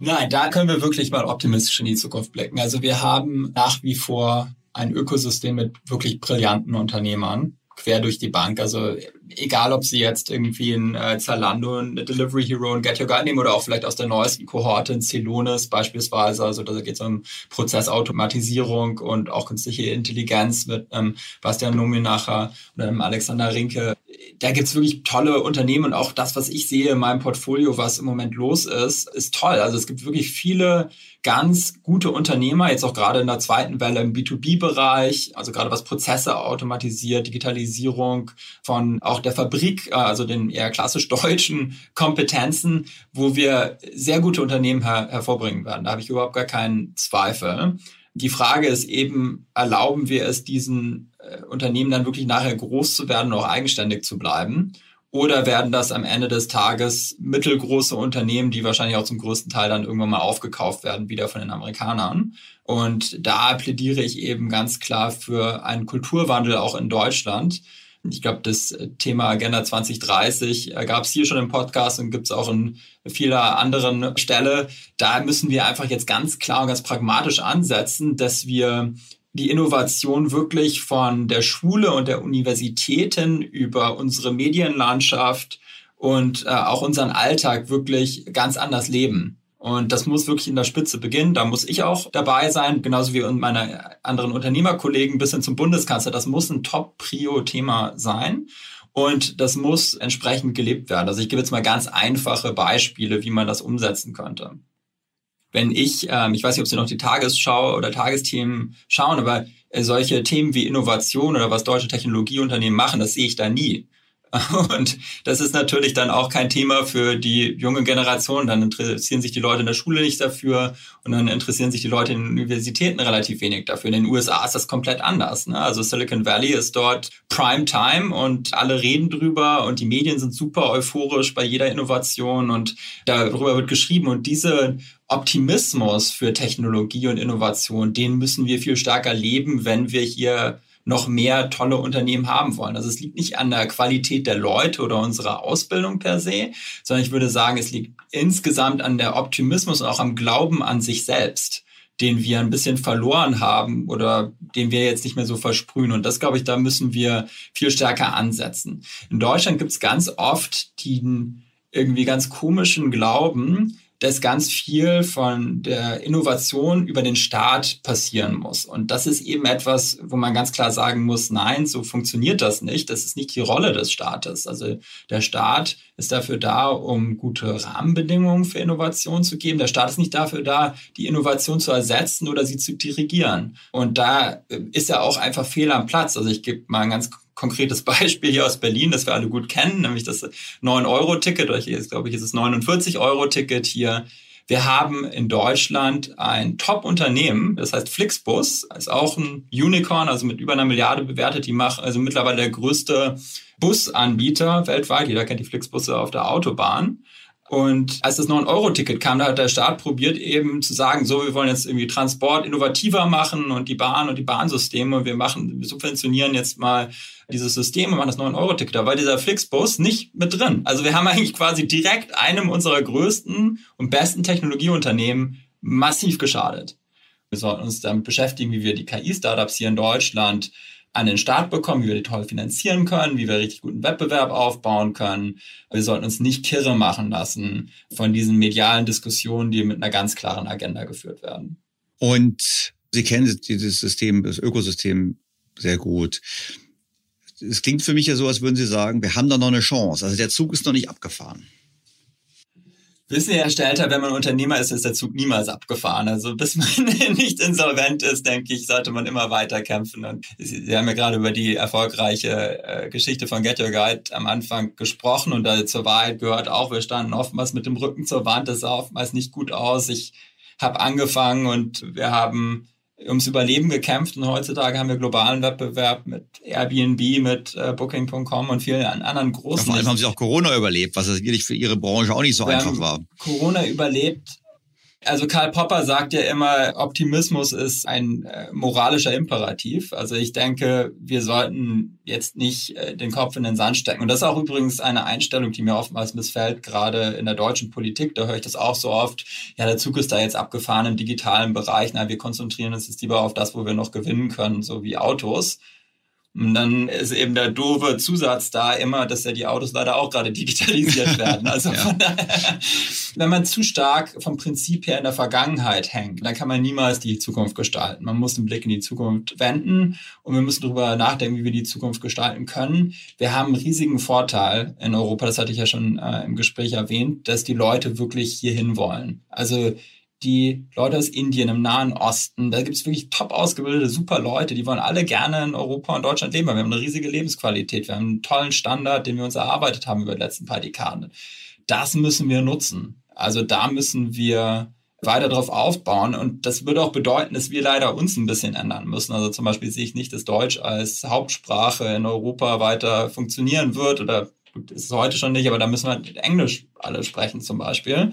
Nein, da können wir wirklich mal optimistisch in die Zukunft blicken. Also wir haben nach wie vor ein Ökosystem mit wirklich brillanten Unternehmern quer durch die Bank. Also egal, ob Sie jetzt irgendwie ein äh, Zalando, eine Delivery Hero, ein Get Your Guide nehmen oder auch vielleicht aus der neuesten Kohorte ein Celonis beispielsweise. Also da geht es um Prozessautomatisierung und auch künstliche Intelligenz mit ähm, Bastian Nominacher oder einem Alexander Rinke. Da gibt's wirklich tolle Unternehmen und auch das, was ich sehe in meinem Portfolio, was im Moment los ist, ist toll. Also es gibt wirklich viele ganz gute Unternehmer, jetzt auch gerade in der zweiten Welle im B2B-Bereich, also gerade was Prozesse automatisiert, Digitalisierung von auch der Fabrik, äh, also den eher klassisch deutschen Kompetenzen, wo wir sehr gute Unternehmen her hervorbringen werden. Da habe ich überhaupt gar keinen Zweifel. Die Frage ist eben, erlauben wir es diesen äh, Unternehmen dann wirklich nachher groß zu werden und auch eigenständig zu bleiben? Oder werden das am Ende des Tages mittelgroße Unternehmen, die wahrscheinlich auch zum größten Teil dann irgendwann mal aufgekauft werden, wieder von den Amerikanern? Und da plädiere ich eben ganz klar für einen Kulturwandel auch in Deutschland. Ich glaube, das Thema Agenda 2030 gab es hier schon im Podcast und gibt es auch in vieler anderen Stelle. Da müssen wir einfach jetzt ganz klar und ganz pragmatisch ansetzen, dass wir die Innovation wirklich von der Schule und der Universitäten über unsere Medienlandschaft und äh, auch unseren Alltag wirklich ganz anders leben. Und das muss wirklich in der Spitze beginnen. Da muss ich auch dabei sein, genauso wie meine anderen Unternehmerkollegen bis hin zum Bundeskanzler. Das muss ein Top-Prio-Thema sein. Und das muss entsprechend gelebt werden. Also ich gebe jetzt mal ganz einfache Beispiele, wie man das umsetzen könnte wenn ich, ähm, ich weiß nicht, ob Sie noch die Tagesschau oder Tagesthemen schauen, aber solche Themen wie Innovation oder was deutsche Technologieunternehmen machen, das sehe ich da nie. Und das ist natürlich dann auch kein Thema für die junge Generation. Dann interessieren sich die Leute in der Schule nicht dafür und dann interessieren sich die Leute in den Universitäten relativ wenig dafür. In den USA ist das komplett anders. Ne? Also Silicon Valley ist dort Prime Time und alle reden drüber und die Medien sind super euphorisch bei jeder Innovation und darüber wird geschrieben. Und diese Optimismus für Technologie und Innovation, den müssen wir viel stärker leben, wenn wir hier noch mehr tolle Unternehmen haben wollen. Also es liegt nicht an der Qualität der Leute oder unserer Ausbildung per se, sondern ich würde sagen, es liegt insgesamt an der Optimismus und auch am Glauben an sich selbst den wir ein bisschen verloren haben oder den wir jetzt nicht mehr so versprühen. Und das, glaube ich, da müssen wir viel stärker ansetzen. In Deutschland gibt es ganz oft den irgendwie ganz komischen Glauben, dass ganz viel von der Innovation über den Staat passieren muss. Und das ist eben etwas, wo man ganz klar sagen muss, nein, so funktioniert das nicht. Das ist nicht die Rolle des Staates. Also der Staat ist dafür da, um gute Rahmenbedingungen für Innovation zu geben. Der Staat ist nicht dafür da, die Innovation zu ersetzen oder sie zu dirigieren. Und da ist ja auch einfach fehl am Platz. Also ich gebe mal ein ganz konkretes Beispiel hier aus Berlin, das wir alle gut kennen, nämlich das 9-Euro-Ticket, oder hier ist, glaube ich, ist es 49-Euro-Ticket hier. Wir haben in Deutschland ein Top-Unternehmen, das heißt Flixbus, ist auch ein Unicorn, also mit über einer Milliarde bewertet. Die machen also mittlerweile der größte Busanbieter weltweit. Jeder kennt die Flixbusse auf der Autobahn. Und als das 9-Euro-Ticket kam, da hat der Staat probiert eben zu sagen, so, wir wollen jetzt irgendwie Transport innovativer machen und die Bahn und die Bahnsysteme und wir machen, wir subventionieren jetzt mal dieses System und machen das 9-Euro-Ticket. Da war dieser Flixbus nicht mit drin. Also wir haben eigentlich quasi direkt einem unserer größten und besten Technologieunternehmen massiv geschadet. Wir sollten uns damit beschäftigen, wie wir die KI-Startups hier in Deutschland an den Start bekommen, wie wir die toll finanzieren können, wie wir richtig guten Wettbewerb aufbauen können. Wir sollten uns nicht kirre machen lassen von diesen medialen Diskussionen, die mit einer ganz klaren Agenda geführt werden. Und Sie kennen dieses System, das Ökosystem sehr gut. Es klingt für mich ja so, als würden Sie sagen, wir haben da noch eine Chance. Also der Zug ist noch nicht abgefahren. Wissen Herr Stelter, wenn man Unternehmer ist, ist der Zug niemals abgefahren. Also bis man nicht insolvent ist, denke ich, sollte man immer weiter kämpfen. Und Sie haben ja gerade über die erfolgreiche äh, Geschichte von Get Your Guide am Anfang gesprochen und da zur Wahrheit gehört auch, wir standen oftmals mit dem Rücken zur Wand, das sah oftmals nicht gut aus. Ich habe angefangen und wir haben ums Überleben gekämpft und heutzutage haben wir globalen Wettbewerb mit Airbnb, mit äh, Booking.com und vielen anderen großen. Ja, vor allem haben sie auch Corona überlebt, was natürlich für ihre Branche auch nicht so einfach war. Corona überlebt also Karl Popper sagt ja immer, Optimismus ist ein äh, moralischer Imperativ. Also ich denke, wir sollten jetzt nicht äh, den Kopf in den Sand stecken. Und das ist auch übrigens eine Einstellung, die mir oftmals missfällt, gerade in der deutschen Politik. Da höre ich das auch so oft. Ja, der Zug ist da jetzt abgefahren im digitalen Bereich. Na, wir konzentrieren uns jetzt lieber auf das, wo wir noch gewinnen können, so wie Autos. Und dann ist eben der doofe Zusatz da immer, dass ja die Autos leider auch gerade digitalisiert werden. Also ja. daher, wenn man zu stark vom Prinzip her in der Vergangenheit hängt, dann kann man niemals die Zukunft gestalten. Man muss den Blick in die Zukunft wenden und wir müssen darüber nachdenken, wie wir die Zukunft gestalten können. Wir haben einen riesigen Vorteil in Europa, das hatte ich ja schon äh, im Gespräch erwähnt, dass die Leute wirklich hierhin wollen. Also die Leute aus Indien, im Nahen Osten, da gibt es wirklich top ausgebildete, super Leute, die wollen alle gerne in Europa und Deutschland leben, weil wir haben eine riesige Lebensqualität, wir haben einen tollen Standard, den wir uns erarbeitet haben über die letzten paar Dekaden. Das müssen wir nutzen. Also da müssen wir weiter drauf aufbauen. Und das würde auch bedeuten, dass wir leider uns ein bisschen ändern müssen. Also zum Beispiel sehe ich nicht, dass Deutsch als Hauptsprache in Europa weiter funktionieren wird oder gut, ist es heute schon nicht, aber da müssen wir Englisch alle sprechen zum Beispiel.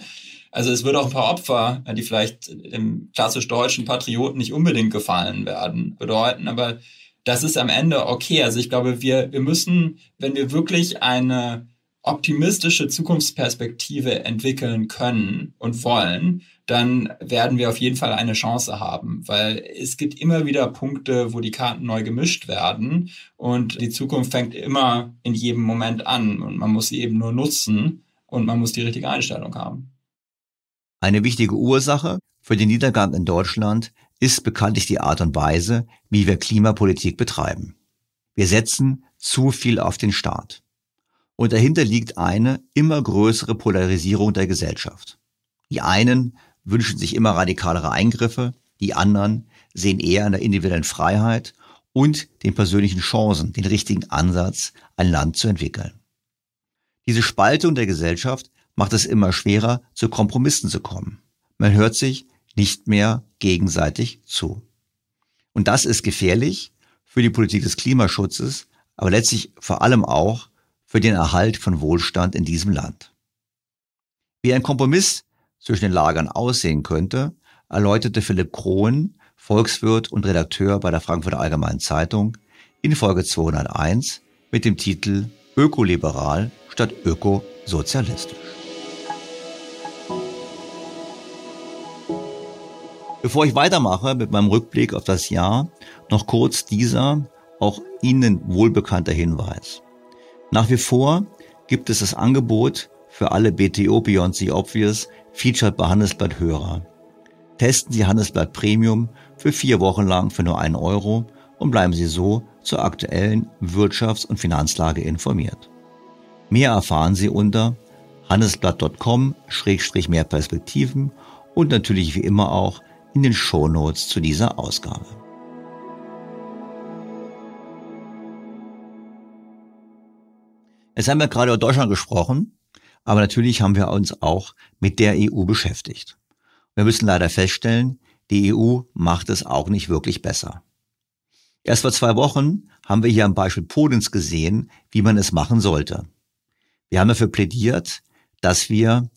Also es wird auch ein paar Opfer, die vielleicht dem klassisch deutschen Patrioten nicht unbedingt gefallen werden, bedeuten. Aber das ist am Ende okay. Also ich glaube, wir, wir müssen, wenn wir wirklich eine optimistische Zukunftsperspektive entwickeln können und wollen, dann werden wir auf jeden Fall eine Chance haben, weil es gibt immer wieder Punkte, wo die Karten neu gemischt werden und die Zukunft fängt immer in jedem Moment an und man muss sie eben nur nutzen und man muss die richtige Einstellung haben. Eine wichtige Ursache für den Niedergang in Deutschland ist bekanntlich die Art und Weise, wie wir Klimapolitik betreiben. Wir setzen zu viel auf den Staat. Und dahinter liegt eine immer größere Polarisierung der Gesellschaft. Die einen wünschen sich immer radikalere Eingriffe, die anderen sehen eher an der individuellen Freiheit und den persönlichen Chancen den richtigen Ansatz, ein Land zu entwickeln. Diese Spaltung der Gesellschaft macht es immer schwerer, zu Kompromissen zu kommen. Man hört sich nicht mehr gegenseitig zu. Und das ist gefährlich für die Politik des Klimaschutzes, aber letztlich vor allem auch für den Erhalt von Wohlstand in diesem Land. Wie ein Kompromiss zwischen den Lagern aussehen könnte, erläuterte Philipp Krohn, Volkswirt und Redakteur bei der Frankfurter Allgemeinen Zeitung, in Folge 201 mit dem Titel Ökoliberal statt ökosozialistisch. Bevor ich weitermache mit meinem Rückblick auf das Jahr, noch kurz dieser auch Ihnen wohlbekannter Hinweis. Nach wie vor gibt es das Angebot für alle BTO Beyond the Obvious featured bei Handelsblatt Hörer. Testen Sie Handelsblatt Premium für vier Wochen lang für nur einen Euro und bleiben Sie so zur aktuellen Wirtschafts- und Finanzlage informiert. Mehr erfahren Sie unter handelsblatt.com-mehr Perspektiven und natürlich wie immer auch in den Shownotes zu dieser Ausgabe. Jetzt haben wir gerade über Deutschland gesprochen, aber natürlich haben wir uns auch mit der EU beschäftigt. Wir müssen leider feststellen, die EU macht es auch nicht wirklich besser. Erst vor zwei Wochen haben wir hier am Beispiel Polens gesehen, wie man es machen sollte. Wir haben dafür plädiert, dass wir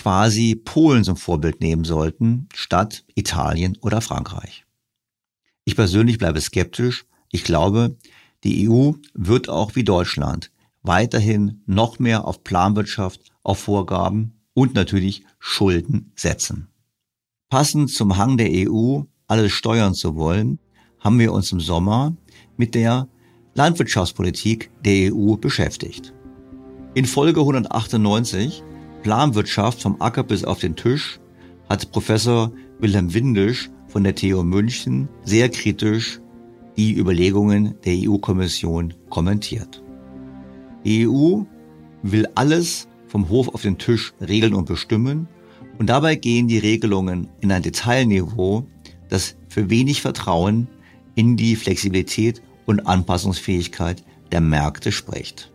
quasi Polen zum Vorbild nehmen sollten, statt Italien oder Frankreich. Ich persönlich bleibe skeptisch. Ich glaube, die EU wird auch wie Deutschland weiterhin noch mehr auf Planwirtschaft, auf Vorgaben und natürlich Schulden setzen. Passend zum Hang der EU, alles steuern zu wollen, haben wir uns im Sommer mit der Landwirtschaftspolitik der EU beschäftigt. In Folge 198 Planwirtschaft vom Acker bis auf den Tisch hat Professor Wilhelm Windisch von der TU München sehr kritisch die Überlegungen der EU-Kommission kommentiert. Die EU will alles vom Hof auf den Tisch regeln und bestimmen und dabei gehen die Regelungen in ein Detailniveau, das für wenig Vertrauen in die Flexibilität und Anpassungsfähigkeit der Märkte spricht.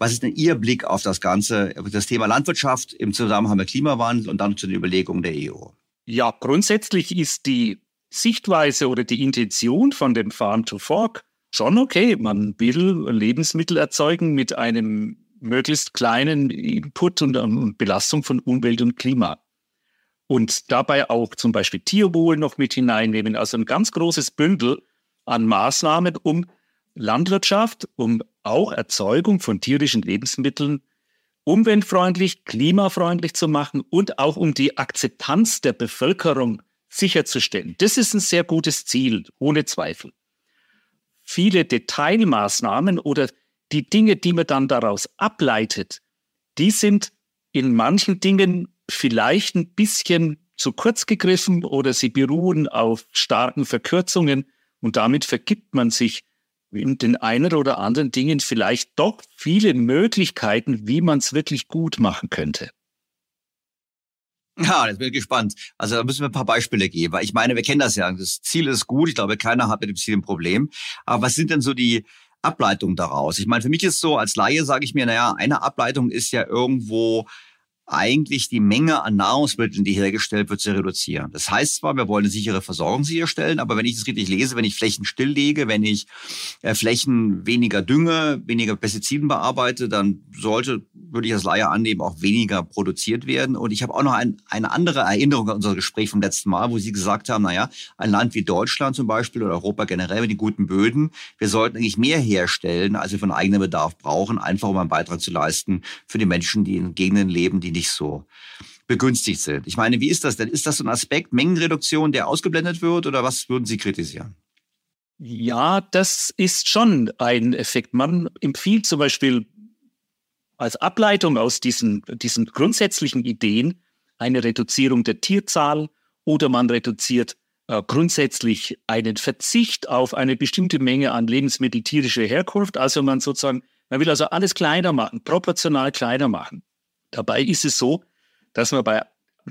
Was ist denn Ihr Blick auf das Ganze, das Thema Landwirtschaft im Zusammenhang mit Klimawandel und dann zu den Überlegungen der EU? Ja, grundsätzlich ist die Sichtweise oder die Intention von dem Farm to Fork schon okay. Man will Lebensmittel erzeugen mit einem möglichst kleinen Input und, und Belastung von Umwelt und Klima. Und dabei auch zum Beispiel Tierwohl noch mit hineinnehmen. Also ein ganz großes Bündel an Maßnahmen, um Landwirtschaft, um auch Erzeugung von tierischen Lebensmitteln umweltfreundlich, klimafreundlich zu machen und auch um die Akzeptanz der Bevölkerung sicherzustellen. Das ist ein sehr gutes Ziel, ohne Zweifel viele Detailmaßnahmen oder die Dinge, die man dann daraus ableitet, die sind in manchen Dingen vielleicht ein bisschen zu kurz gegriffen oder sie beruhen auf starken Verkürzungen und damit vergibt man sich in den einen oder anderen Dingen vielleicht doch viele Möglichkeiten, wie man es wirklich gut machen könnte. Ja, jetzt bin ich gespannt. Also da müssen wir ein paar Beispiele geben. Weil ich meine, wir kennen das ja. Das Ziel ist gut. Ich glaube, keiner hat mit dem Ziel ein Problem. Aber was sind denn so die Ableitungen daraus? Ich meine, für mich ist so, als Laie sage ich mir, naja, eine Ableitung ist ja irgendwo eigentlich die Menge an Nahrungsmitteln, die hergestellt wird, zu reduzieren. Das heißt zwar, wir wollen eine sichere Versorgung sicherstellen, aber wenn ich das richtig lese, wenn ich Flächen stilllege, wenn ich äh, Flächen weniger dünge, weniger Pestiziden bearbeite, dann sollte, würde ich als Laie annehmen, auch weniger produziert werden. Und ich habe auch noch ein, eine andere Erinnerung an unser Gespräch vom letzten Mal, wo Sie gesagt haben, naja, ein Land wie Deutschland zum Beispiel oder Europa generell mit den guten Böden, wir sollten eigentlich mehr herstellen, als wir von eigenem Bedarf brauchen, einfach um einen Beitrag zu leisten für die Menschen, die in Gegenden leben, die nicht nicht so begünstigt sind. Ich meine, wie ist das denn? Ist das so ein Aspekt Mengenreduktion, der ausgeblendet wird oder was würden Sie kritisieren? Ja, das ist schon ein Effekt. Man empfiehlt zum Beispiel als Ableitung aus diesen, diesen grundsätzlichen Ideen eine Reduzierung der Tierzahl oder man reduziert äh, grundsätzlich einen Verzicht auf eine bestimmte Menge an Lebensmittel tierischer Herkunft. Also man sozusagen, man will also alles kleiner machen, proportional kleiner machen. Dabei ist es so, dass man bei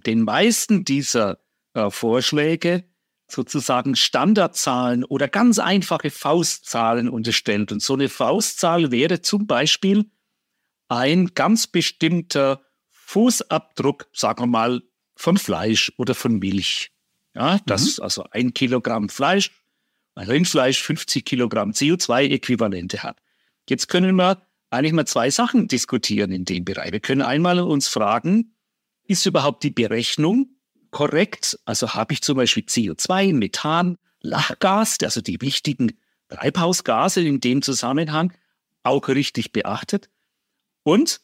den meisten dieser äh, Vorschläge sozusagen Standardzahlen oder ganz einfache Faustzahlen unterstellt. Und so eine Faustzahl wäre zum Beispiel ein ganz bestimmter Fußabdruck, sagen wir mal, von Fleisch oder von Milch. Ja, das mhm. also ein Kilogramm Fleisch, ein Rindfleisch 50 Kilogramm CO2-Äquivalente hat. Jetzt können wir eigentlich mal zwei Sachen diskutieren in dem Bereich. Wir können einmal uns fragen, ist überhaupt die Berechnung korrekt? Also habe ich zum Beispiel CO2, Methan, Lachgas, also die wichtigen Treibhausgase in dem Zusammenhang, auch richtig beachtet? Und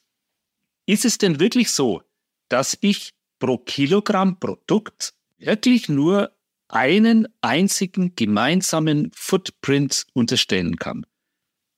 ist es denn wirklich so, dass ich pro Kilogramm Produkt wirklich nur einen einzigen gemeinsamen Footprint unterstellen kann?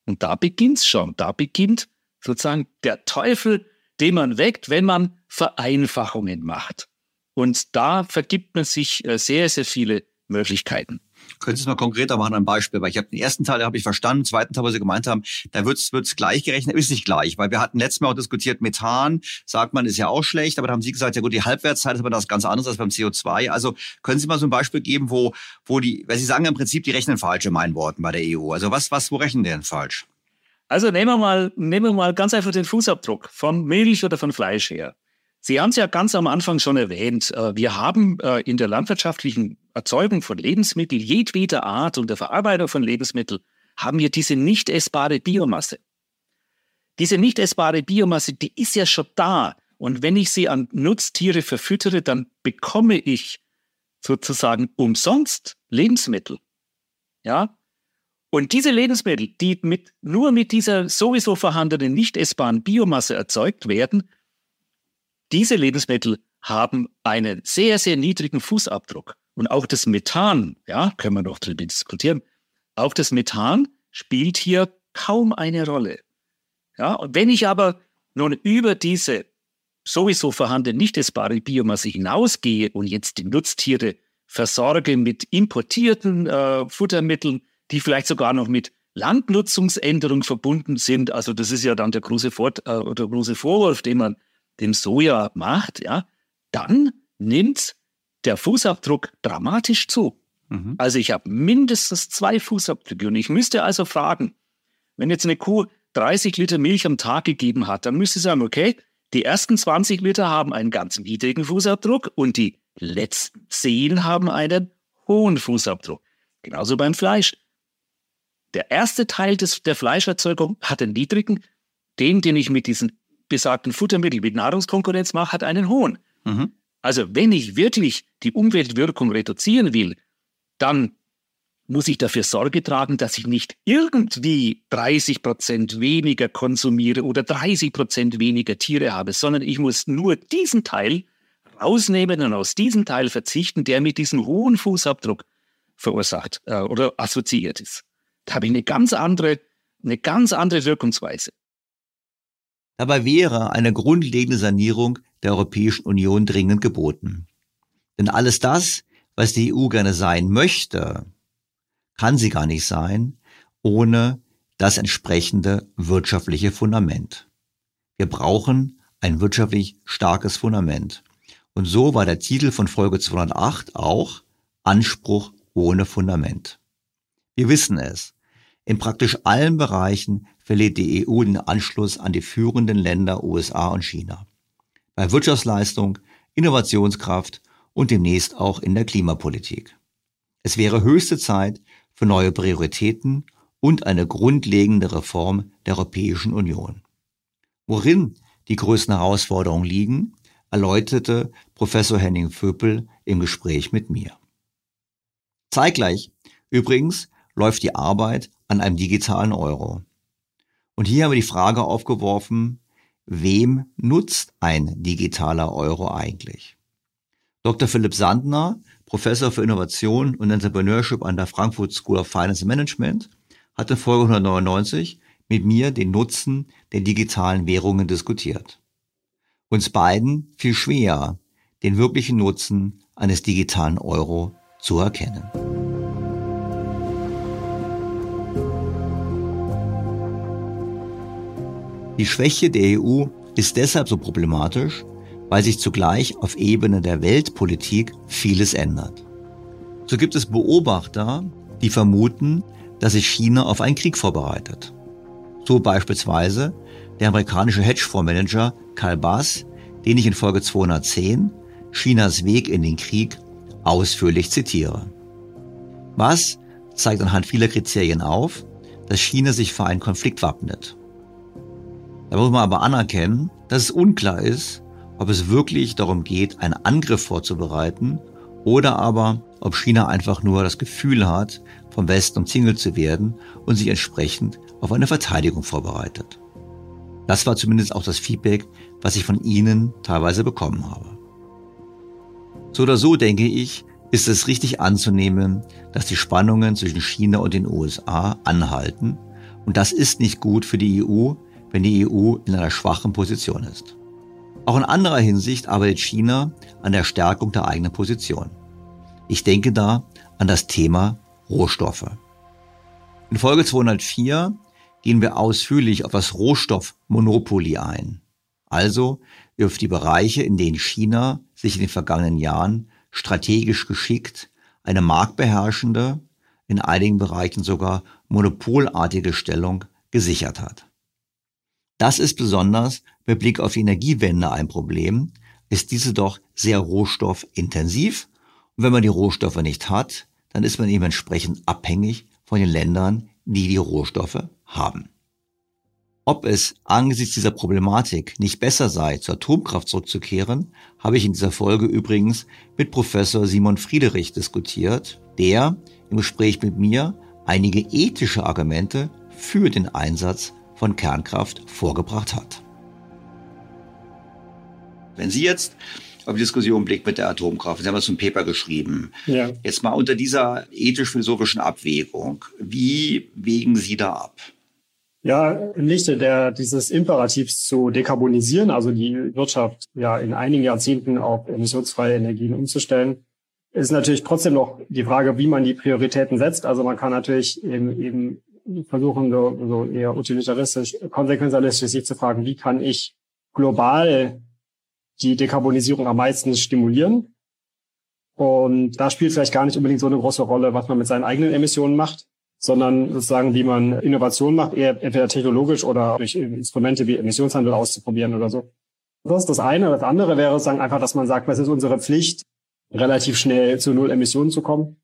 Und da beginnt's schon. Da beginnt sozusagen der Teufel, den man weckt, wenn man Vereinfachungen macht. Und da vergibt man sich äh, sehr, sehr viele Möglichkeiten. Können Sie es mal konkreter machen, ein Beispiel? Weil ich habe den ersten Teil habe ich verstanden, den zweiten Teil, wo Sie gemeint haben, da wird es gleich gerechnet, ist nicht gleich, weil wir hatten letztes Mal auch diskutiert, Methan, sagt man, ist ja auch schlecht, aber da haben Sie gesagt, ja gut, die Halbwertszeit ist aber das ganz anders als beim CO2. Also können Sie mal so ein Beispiel geben, wo, wo die, weil Sie sagen im Prinzip, die rechnen falsch in meinen Worten bei der EU. Also was, was, wo rechnen die denn falsch? Also nehmen wir mal, nehmen wir mal ganz einfach den Fußabdruck von Milch oder von Fleisch her. Sie haben es ja ganz am Anfang schon erwähnt. Äh, wir haben äh, in der landwirtschaftlichen Erzeugung von Lebensmitteln jedweder Art und der Verarbeitung von Lebensmitteln haben wir diese nicht essbare Biomasse. Diese nicht essbare Biomasse, die ist ja schon da. Und wenn ich sie an Nutztiere verfüttere, dann bekomme ich sozusagen umsonst Lebensmittel. Ja? Und diese Lebensmittel, die mit, nur mit dieser sowieso vorhandenen nicht essbaren Biomasse erzeugt werden, diese Lebensmittel haben einen sehr, sehr niedrigen Fußabdruck. Und auch das Methan, ja, können wir noch darüber diskutieren, auch das Methan spielt hier kaum eine Rolle. Ja, und wenn ich aber nun über diese sowieso vorhandene nicht essbare Biomasse hinausgehe und jetzt die Nutztiere versorge mit importierten äh, Futtermitteln, die vielleicht sogar noch mit Landnutzungsänderung verbunden sind, also das ist ja dann der große, Vor äh, oder große Vorwurf, den man dem Soja macht, ja, dann nimmt der Fußabdruck dramatisch zu. Mhm. Also ich habe mindestens zwei Fußabdrücke und ich müsste also fragen, wenn jetzt eine Kuh 30 Liter Milch am Tag gegeben hat, dann müsste ich sagen, okay, die ersten 20 Liter haben einen ganz niedrigen Fußabdruck und die letzten 10 haben einen hohen Fußabdruck. Genauso beim Fleisch. Der erste Teil des, der Fleischerzeugung hat einen niedrigen, den, den ich mit diesen besagten Futtermittel mit Nahrungskonkurrenz mache, hat einen hohen. Mhm. Also wenn ich wirklich die Umweltwirkung reduzieren will, dann muss ich dafür Sorge tragen, dass ich nicht irgendwie 30 Prozent weniger konsumiere oder 30 Prozent weniger Tiere habe, sondern ich muss nur diesen Teil rausnehmen und aus diesem Teil verzichten, der mit diesem hohen Fußabdruck verursacht äh, oder assoziiert ist. Da habe ich eine ganz andere, eine ganz andere Wirkungsweise. Dabei wäre eine grundlegende Sanierung der Europäischen Union dringend geboten. Denn alles das, was die EU gerne sein möchte, kann sie gar nicht sein, ohne das entsprechende wirtschaftliche Fundament. Wir brauchen ein wirtschaftlich starkes Fundament. Und so war der Titel von Folge 208 auch Anspruch ohne Fundament. Wir wissen es. In praktisch allen Bereichen verliert die EU den Anschluss an die führenden Länder USA und China bei Wirtschaftsleistung, Innovationskraft und demnächst auch in der Klimapolitik. Es wäre höchste Zeit für neue Prioritäten und eine grundlegende Reform der Europäischen Union. Worin die größten Herausforderungen liegen, erläuterte Professor Henning Vöpel im Gespräch mit mir. Zeitgleich übrigens läuft die Arbeit an einem digitalen Euro. Und hier haben wir die Frage aufgeworfen, wem nutzt ein digitaler Euro eigentlich? Dr. Philipp Sandner, Professor für Innovation und Entrepreneurship an der Frankfurt School of Finance and Management, hat in Folge 199 mit mir den Nutzen der digitalen Währungen diskutiert. Uns beiden fiel schwer, den wirklichen Nutzen eines digitalen Euro zu erkennen. Die Schwäche der EU ist deshalb so problematisch, weil sich zugleich auf Ebene der Weltpolitik vieles ändert. So gibt es Beobachter, die vermuten, dass sich China auf einen Krieg vorbereitet. So beispielsweise der amerikanische Hedgefondsmanager Karl Bass, den ich in Folge 210 Chinas Weg in den Krieg ausführlich zitiere. Bass zeigt anhand vieler Kriterien auf, dass China sich für einen Konflikt wappnet. Da muss man aber anerkennen, dass es unklar ist, ob es wirklich darum geht, einen Angriff vorzubereiten oder aber ob China einfach nur das Gefühl hat, vom Westen umzingelt zu werden und sich entsprechend auf eine Verteidigung vorbereitet. Das war zumindest auch das Feedback, was ich von Ihnen teilweise bekommen habe. So oder so denke ich, ist es richtig anzunehmen, dass die Spannungen zwischen China und den USA anhalten und das ist nicht gut für die EU, wenn die EU in einer schwachen Position ist. Auch in anderer Hinsicht arbeitet China an der Stärkung der eigenen Position. Ich denke da an das Thema Rohstoffe. In Folge 204 gehen wir ausführlich auf das Rohstoffmonopoly ein. Also auf die Bereiche, in denen China sich in den vergangenen Jahren strategisch geschickt eine marktbeherrschende, in einigen Bereichen sogar monopolartige Stellung gesichert hat. Das ist besonders mit Blick auf die Energiewende ein Problem, ist diese doch sehr rohstoffintensiv. Und wenn man die Rohstoffe nicht hat, dann ist man eben entsprechend abhängig von den Ländern, die die Rohstoffe haben. Ob es angesichts dieser Problematik nicht besser sei, zur Atomkraft zurückzukehren, habe ich in dieser Folge übrigens mit Professor Simon Friederich diskutiert, der im Gespräch mit mir einige ethische Argumente für den Einsatz von Kernkraft vorgebracht hat. Wenn Sie jetzt auf die Diskussion blicken mit der Atomkraft, Sie haben das ein Paper geschrieben, ja. jetzt mal unter dieser ethisch-philosophischen Abwägung, wie wägen Sie da ab? Ja, im Lichte der, dieses Imperativs zu dekarbonisieren, also die Wirtschaft ja in einigen Jahrzehnten auf emissionsfreie Energien umzustellen, ist natürlich trotzdem noch die Frage, wie man die Prioritäten setzt. Also man kann natürlich eben, eben versuchen, so, so eher utilitaristisch, konsequenzialistisch sich zu fragen, wie kann ich global die Dekarbonisierung am meisten stimulieren? Und da spielt vielleicht gar nicht unbedingt so eine große Rolle, was man mit seinen eigenen Emissionen macht, sondern sozusagen, wie man Innovation macht, eher entweder technologisch oder durch Instrumente wie Emissionshandel auszuprobieren oder so. Das ist das eine. Das andere wäre sozusagen einfach, dass man sagt, was ist unsere Pflicht, relativ schnell zu Null Emissionen zu kommen.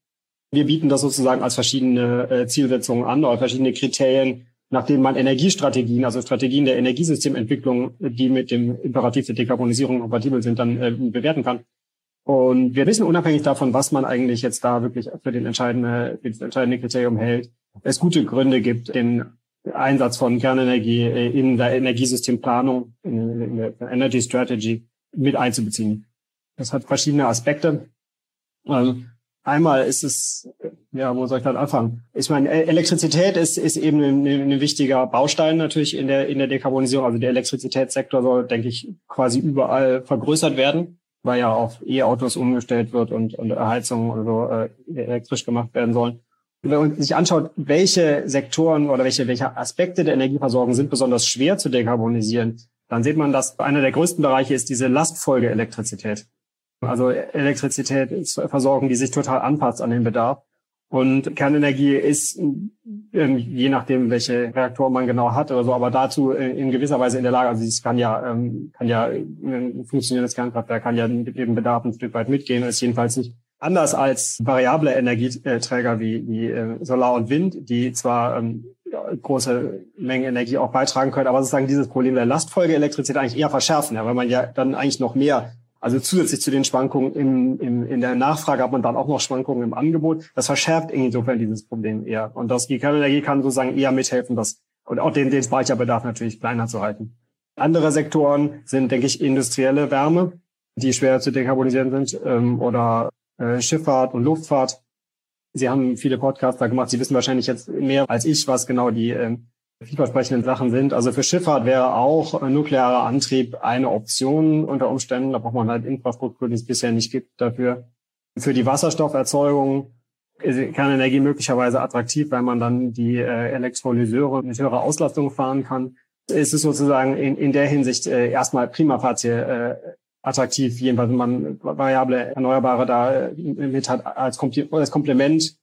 Wir bieten das sozusagen als verschiedene äh, Zielsetzungen an oder verschiedene Kriterien, nach denen man Energiestrategien, also Strategien der Energiesystementwicklung, die mit dem Imperativ der Dekarbonisierung kompatibel sind, dann äh, bewerten kann. Und wir wissen unabhängig davon, was man eigentlich jetzt da wirklich für den entscheidende, für das entscheidende Kriterium hält, es gute Gründe gibt, den Einsatz von Kernenergie äh, in der Energiesystemplanung, in der Energy Strategy mit einzubeziehen. Das hat verschiedene Aspekte. Also Einmal ist es, ja, wo soll ich dann anfangen? Ich meine, e- Elektrizität ist, ist eben ein, ein, wichtiger Baustein natürlich in der, in der Dekarbonisierung. Also der Elektrizitätssektor soll, denke ich, quasi überall vergrößert werden, weil ja auf E-Autos umgestellt wird und, und Heizungen oder so äh, elektrisch gemacht werden sollen. Und wenn man sich anschaut, welche Sektoren oder welche, welche Aspekte der Energieversorgung sind besonders schwer zu dekarbonisieren, dann sieht man, dass einer der größten Bereiche ist diese Lastfolge Elektrizität. Also Elektrizität ist Versorgung, die sich total anpasst an den Bedarf. Und Kernenergie ist, ähm, je nachdem, welche Reaktoren man genau hat oder so, aber dazu in gewisser Weise in der Lage, also es kann ja, ähm, kann ja ein funktionierendes Kernkraftwerk kann ja dem Bedarf ein Stück weit mitgehen ist jedenfalls nicht anders als variable Energieträger wie, wie äh, Solar und Wind, die zwar ähm, große Mengen Energie auch beitragen können, aber sozusagen dieses Problem der Lastfolgeelektrizität eigentlich eher verschärfen, ja, weil man ja dann eigentlich noch mehr also zusätzlich zu den Schwankungen im, im, in der Nachfrage hat man dann auch noch Schwankungen im Angebot. Das verschärft insofern dieses Problem eher. Und das die Kernenergie kann sozusagen eher mithelfen, das und auch den, den Speicherbedarf natürlich kleiner zu halten. Andere Sektoren sind, denke ich, industrielle Wärme, die schwer zu dekarbonisieren sind, ähm, oder äh, Schifffahrt und Luftfahrt. Sie haben viele Podcasts da gemacht. Sie wissen wahrscheinlich jetzt mehr als ich, was genau die ähm, vielversprechenden Sachen sind. Also für Schifffahrt wäre auch nuklearer Antrieb eine Option unter Umständen. Da braucht man halt Infrastruktur, die es bisher nicht gibt dafür. Für die Wasserstofferzeugung ist Kernenergie möglicherweise attraktiv, weil man dann die äh, Elektrolyseure mit höherer Auslastung fahren kann. Es ist sozusagen in, in der Hinsicht äh, erstmal prima facie äh, attraktiv, jedenfalls wenn man variable Erneuerbare da äh, mit hat als, als Komplement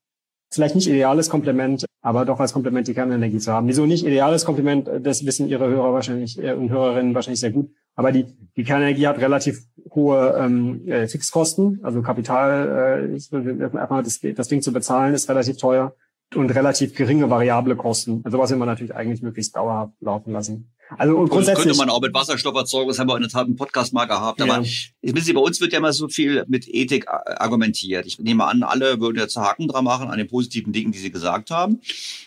vielleicht nicht ideales Komplement, aber doch als Komplement die Kernenergie zu haben. Wieso nicht ideales Kompliment, das wissen Ihre Hörer wahrscheinlich äh, und Hörerinnen wahrscheinlich sehr gut. Aber die, die Kernenergie hat relativ hohe ähm, äh, Fixkosten, also Kapital, äh, erstmal das, das Ding zu bezahlen, ist relativ teuer und relativ geringe variable Kosten. Also was will man natürlich eigentlich möglichst dauerhaft laufen lassen. Also und grundsätzlich das könnte man auch mit Wasserstoff erzeugen, das haben wir in der Tat im Podcast mal gehabt. Aber ja. wissen Sie, bei uns wird ja immer so viel mit Ethik argumentiert. Ich nehme an, alle würden jetzt Haken dran machen an den positiven Dingen, die Sie gesagt haben.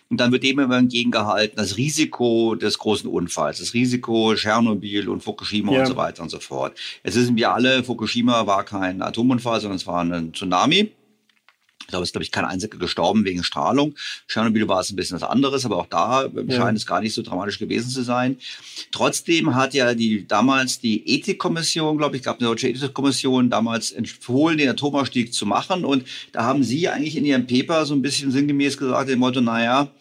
Und dann wird dem immer entgegengehalten, das Risiko des großen Unfalls, das Risiko Tschernobyl und Fukushima ja. und so weiter und so fort. Jetzt wissen wir alle, Fukushima war kein Atomunfall, sondern es war ein Tsunami. Ich glaube, es ist, glaube ich, kein einziger gestorben wegen Strahlung. Tschernobyl war es ein bisschen was anderes, aber auch da ja. scheint es gar nicht so dramatisch gewesen zu sein. Trotzdem hat ja die damals die Ethikkommission, glaube ich, gab eine deutsche Ethikkommission damals empfohlen, den Atomausstieg zu machen. Und da haben Sie eigentlich in Ihrem Paper so ein bisschen sinngemäß gesagt, dem Motto, naja,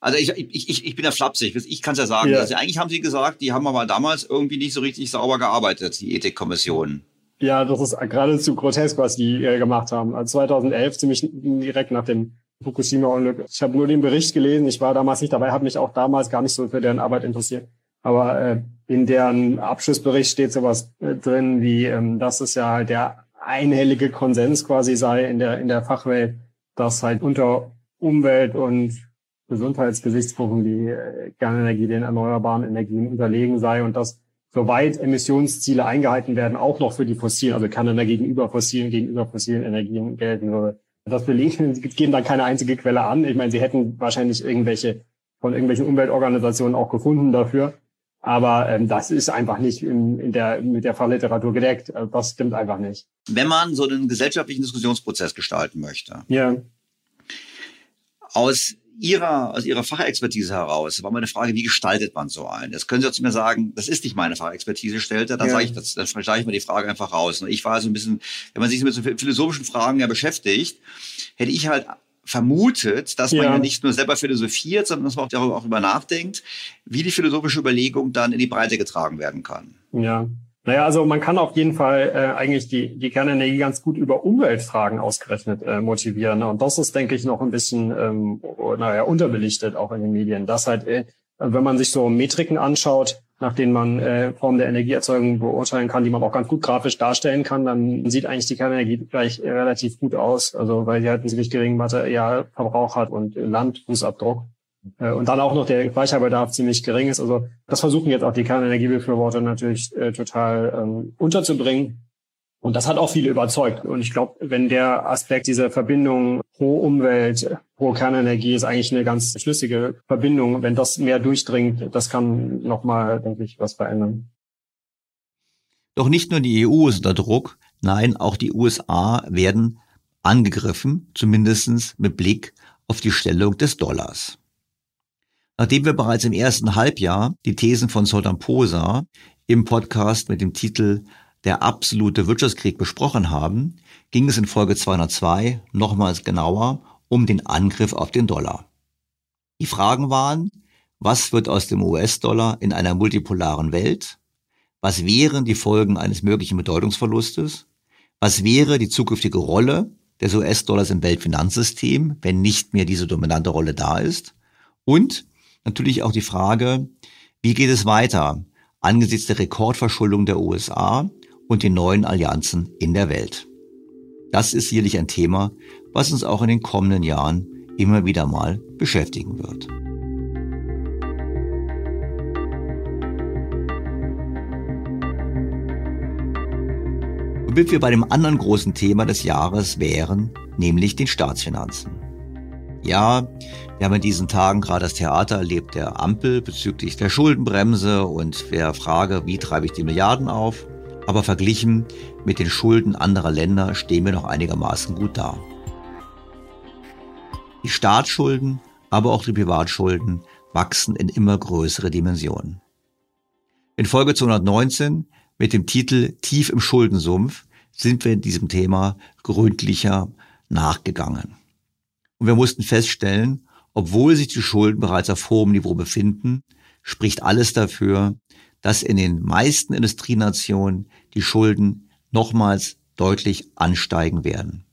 also ich, ich, ich, ich bin ja flapsig, ich kann es ja sagen. Ja. Also eigentlich haben Sie gesagt, die haben aber damals irgendwie nicht so richtig sauber gearbeitet, die Ethikkommission. Ja, das ist geradezu grotesk, was die äh, gemacht haben. Also 2011, ziemlich direkt nach dem Fukushima-Unglück. Ich habe nur den Bericht gelesen, ich war damals nicht dabei, habe mich auch damals gar nicht so für deren Arbeit interessiert. Aber äh, in deren Abschlussbericht steht sowas äh, drin, wie ähm, dass es ja halt der einhellige Konsens quasi sei in der, in der Fachwelt, dass halt unter Umwelt- und Gesundheitsgesichtspunkten die äh, Kernenergie den erneuerbaren Energien unterlegen sei und dass soweit Emissionsziele eingehalten werden, auch noch für die fossilen, also Kanada gegenüber fossilen, gegenüber fossilen Energien gelten würde. Das belegen, sie geben dann keine einzige Quelle an. Ich meine, sie hätten wahrscheinlich irgendwelche von irgendwelchen Umweltorganisationen auch gefunden dafür. Aber ähm, das ist einfach nicht in, in der, mit der Fachliteratur gedeckt. Also das stimmt einfach nicht. Wenn man so einen gesellschaftlichen Diskussionsprozess gestalten möchte, ja. aus Ihrer, aus Ihrer Fachexpertise heraus war meine Frage, wie gestaltet man so einen? Das können Sie zu mir sagen, das ist nicht meine Fachexpertise, stellte, dann ja. sage ich das, dann stelle ich mir die Frage einfach raus. Und ich war so ein bisschen, wenn man sich mit so philosophischen Fragen ja beschäftigt, hätte ich halt vermutet, dass man ja. ja nicht nur selber philosophiert, sondern dass man auch darüber nachdenkt, wie die philosophische Überlegung dann in die Breite getragen werden kann. Ja, naja, also man kann auf jeden Fall äh, eigentlich die, die Kernenergie ganz gut über Umweltfragen ausgerechnet äh, motivieren. Und das ist, denke ich, noch ein bisschen, ähm, naja, unterbelichtet auch in den Medien. Das halt, äh, wenn man sich so Metriken anschaut, nach denen man äh, Formen der Energieerzeugung beurteilen kann, die man auch ganz gut grafisch darstellen kann, dann sieht eigentlich die Kernenergie gleich relativ gut aus. Also weil sie halt einen ziemlich geringen Materialverbrauch hat und Landfußabdruck. Äh, und dann auch noch der Speicherbedarf ziemlich gering ist. Also das versuchen jetzt auch die Kernenergiebefürworter natürlich äh, total ähm, unterzubringen. Und das hat auch viele überzeugt. Und ich glaube, wenn der Aspekt dieser Verbindung pro Umwelt, pro Kernenergie ist eigentlich eine ganz schlüssige Verbindung. Wenn das mehr durchdringt, das kann nochmal, denke ich, was verändern. Doch nicht nur die EU ist unter Druck, nein, auch die USA werden angegriffen, zumindestens mit Blick auf die Stellung des Dollars. Nachdem wir bereits im ersten Halbjahr die Thesen von Soltan Posa im Podcast mit dem Titel Der absolute Wirtschaftskrieg besprochen haben, ging es in Folge 202 nochmals genauer um den Angriff auf den Dollar. Die Fragen waren, was wird aus dem US-Dollar in einer multipolaren Welt? Was wären die Folgen eines möglichen Bedeutungsverlustes? Was wäre die zukünftige Rolle des US-Dollars im Weltfinanzsystem, wenn nicht mehr diese dominante Rolle da ist? Und natürlich auch die Frage, wie geht es weiter angesichts der Rekordverschuldung der USA und den neuen Allianzen in der Welt. Das ist sicherlich ein Thema, was uns auch in den kommenden Jahren immer wieder mal beschäftigen wird. Womit wir bei dem anderen großen Thema des Jahres wären, nämlich den Staatsfinanzen. Ja, wir haben in diesen Tagen gerade das Theater erlebt der Ampel bezüglich der Schuldenbremse und der Frage, wie treibe ich die Milliarden auf. Aber verglichen mit den Schulden anderer Länder stehen wir noch einigermaßen gut da. Die Staatsschulden, aber auch die Privatschulden wachsen in immer größere Dimensionen. In Folge 219 mit dem Titel Tief im Schuldensumpf sind wir in diesem Thema gründlicher nachgegangen. Und wir mussten feststellen, obwohl sich die Schulden bereits auf hohem Niveau befinden, spricht alles dafür, dass in den meisten Industrienationen die Schulden nochmals deutlich ansteigen werden.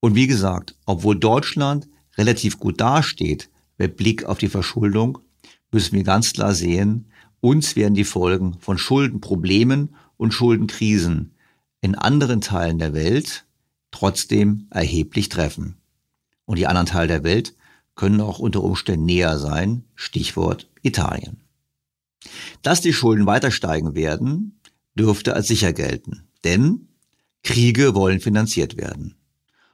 Und wie gesagt, obwohl Deutschland relativ gut dasteht mit Blick auf die Verschuldung, müssen wir ganz klar sehen, uns werden die Folgen von Schuldenproblemen und Schuldenkrisen in anderen Teilen der Welt trotzdem erheblich treffen. Und die anderen Teile der Welt können auch unter Umständen näher sein, Stichwort Italien. Dass die Schulden weiter steigen werden, dürfte als sicher gelten, denn Kriege wollen finanziert werden.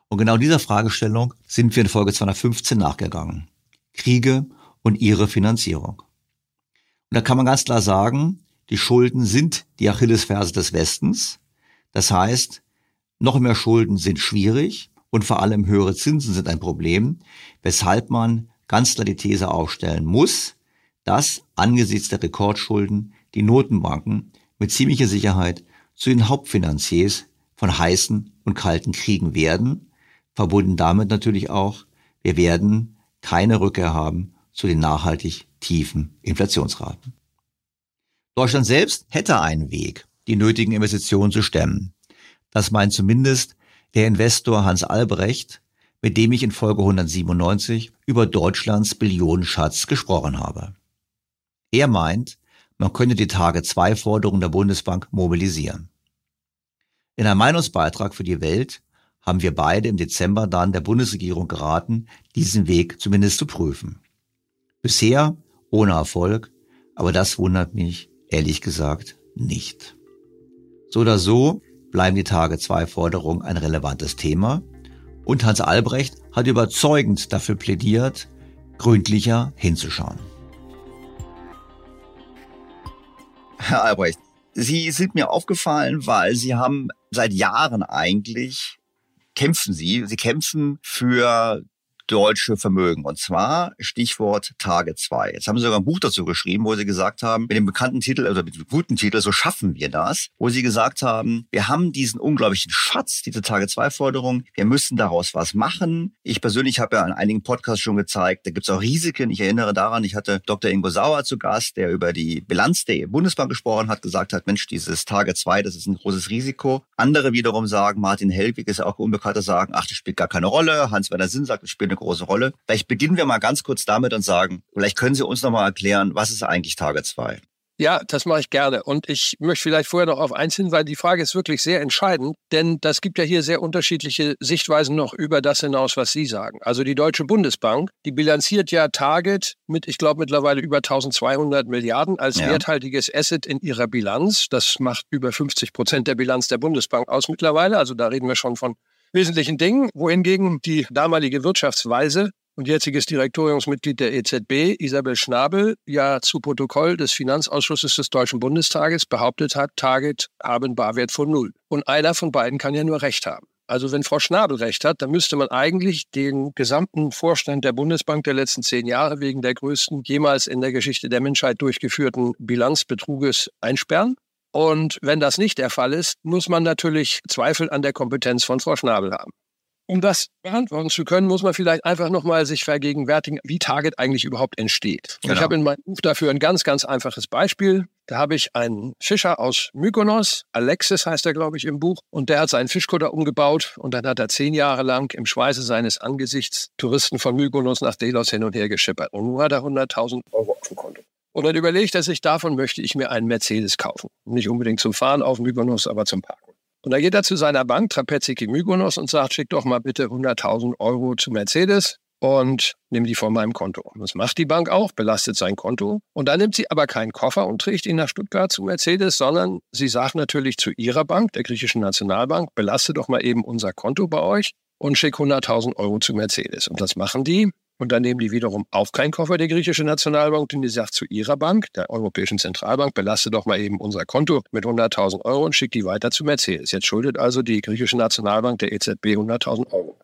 Und genau dieser Fragestellung sind wir in Folge 215 nachgegangen. Kriege und ihre Finanzierung. Und da kann man ganz klar sagen, die Schulden sind die Achillesferse des Westens. Das heißt, noch mehr Schulden sind schwierig und vor allem höhere Zinsen sind ein Problem, weshalb man ganz klar die These aufstellen muss, dass angesichts der Rekordschulden die Notenbanken mit ziemlicher Sicherheit zu den Hauptfinanziers von heißen und kalten Kriegen werden, verbunden damit natürlich auch, wir werden keine Rückkehr haben zu den nachhaltig tiefen Inflationsraten. Deutschland selbst hätte einen Weg, die nötigen Investitionen zu stemmen. Das meint zumindest der Investor Hans Albrecht, mit dem ich in Folge 197 über Deutschlands Billionenschatz gesprochen habe. Er meint, man könne die Tage 2 Forderungen der Bundesbank mobilisieren. In einem Meinungsbeitrag für die Welt haben wir beide im Dezember dann der Bundesregierung geraten, diesen Weg zumindest zu prüfen. Bisher ohne Erfolg, aber das wundert mich ehrlich gesagt nicht. So oder so bleiben die Tage 2 Forderungen ein relevantes Thema und Hans Albrecht hat überzeugend dafür plädiert, gründlicher hinzuschauen. Herr Albrecht, Sie sind mir aufgefallen, weil Sie haben seit Jahren eigentlich kämpfen Sie. Sie kämpfen für deutsche Vermögen. Und zwar Stichwort Tage 2. Jetzt haben Sie sogar ein Buch dazu geschrieben, wo Sie gesagt haben, mit dem bekannten Titel, also mit dem guten Titel, so schaffen wir das, wo Sie gesagt haben, wir haben diesen unglaublichen Schatz, diese Tage 2 Forderung, wir müssen daraus was machen. Ich persönlich habe ja in einigen Podcasts schon gezeigt, da gibt es auch Risiken. Ich erinnere daran, ich hatte Dr. Ingo Sauer zu Gast, der über die Bilanz der Bundesbank gesprochen hat, gesagt hat, Mensch, dieses Tage 2, das ist ein großes Risiko. Andere wiederum sagen, Martin Helwig ist ja auch unbekannter, sagen, ach, das spielt gar keine Rolle. Hans-Werner Sinn sagt, das spielt eine große Rolle. Vielleicht beginnen wir mal ganz kurz damit und sagen, vielleicht können Sie uns noch mal erklären, was ist eigentlich Tage 2? Ja, das mache ich gerne. Und ich möchte vielleicht vorher noch auf eins hinweisen. Die Frage ist wirklich sehr entscheidend, denn das gibt ja hier sehr unterschiedliche Sichtweisen noch über das hinaus, was Sie sagen. Also die Deutsche Bundesbank, die bilanziert ja Target mit, ich glaube, mittlerweile über 1200 Milliarden als ja. werthaltiges Asset in ihrer Bilanz. Das macht über 50 Prozent der Bilanz der Bundesbank aus mittlerweile. Also da reden wir schon von wesentlichen Dingen, wohingegen die damalige Wirtschaftsweise und jetziges Direktoriumsmitglied der EZB, Isabel Schnabel, ja zu Protokoll des Finanzausschusses des Deutschen Bundestages behauptet hat, Target haben Barwert von Null. Und einer von beiden kann ja nur Recht haben. Also wenn Frau Schnabel recht hat, dann müsste man eigentlich den gesamten Vorstand der Bundesbank der letzten zehn Jahre wegen der größten jemals in der Geschichte der Menschheit durchgeführten Bilanzbetruges einsperren. Und wenn das nicht der Fall ist, muss man natürlich Zweifel an der Kompetenz von Frau Schnabel haben. Um das beantworten zu können, muss man vielleicht einfach nochmal sich vergegenwärtigen, wie Target eigentlich überhaupt entsteht. Genau. Ich habe in meinem Buch dafür ein ganz, ganz einfaches Beispiel. Da habe ich einen Fischer aus Mykonos, Alexis heißt er, glaube ich, im Buch, und der hat seinen Fischkutter umgebaut und dann hat er zehn Jahre lang im Schweiße seines Angesichts Touristen von Mykonos nach Delos hin und her geschippert. Und nun hat er 100.000 Euro auf dem Konto. Und dann überlegt er sich, davon möchte ich mir einen Mercedes kaufen. Nicht unbedingt zum Fahren auf Mykonos, aber zum Parken. Und da geht er zu seiner Bank, Trapeziki Mykonos, und sagt, schick doch mal bitte 100.000 Euro zu Mercedes und nimm die von meinem Konto. Das macht die Bank auch, belastet sein Konto. Und dann nimmt sie aber keinen Koffer und trägt ihn nach Stuttgart zu Mercedes, sondern sie sagt natürlich zu ihrer Bank, der griechischen Nationalbank, belastet doch mal eben unser Konto bei euch und schick 100.000 Euro zu Mercedes. Und das machen die. Und dann nehmen die wiederum auf keinen Koffer der griechische Nationalbank, denn die sagt zu ihrer Bank, der Europäischen Zentralbank, belaste doch mal eben unser Konto mit 100.000 Euro und schickt die weiter zu Mercedes. Jetzt schuldet also die griechische Nationalbank der EZB 100.000 Euro.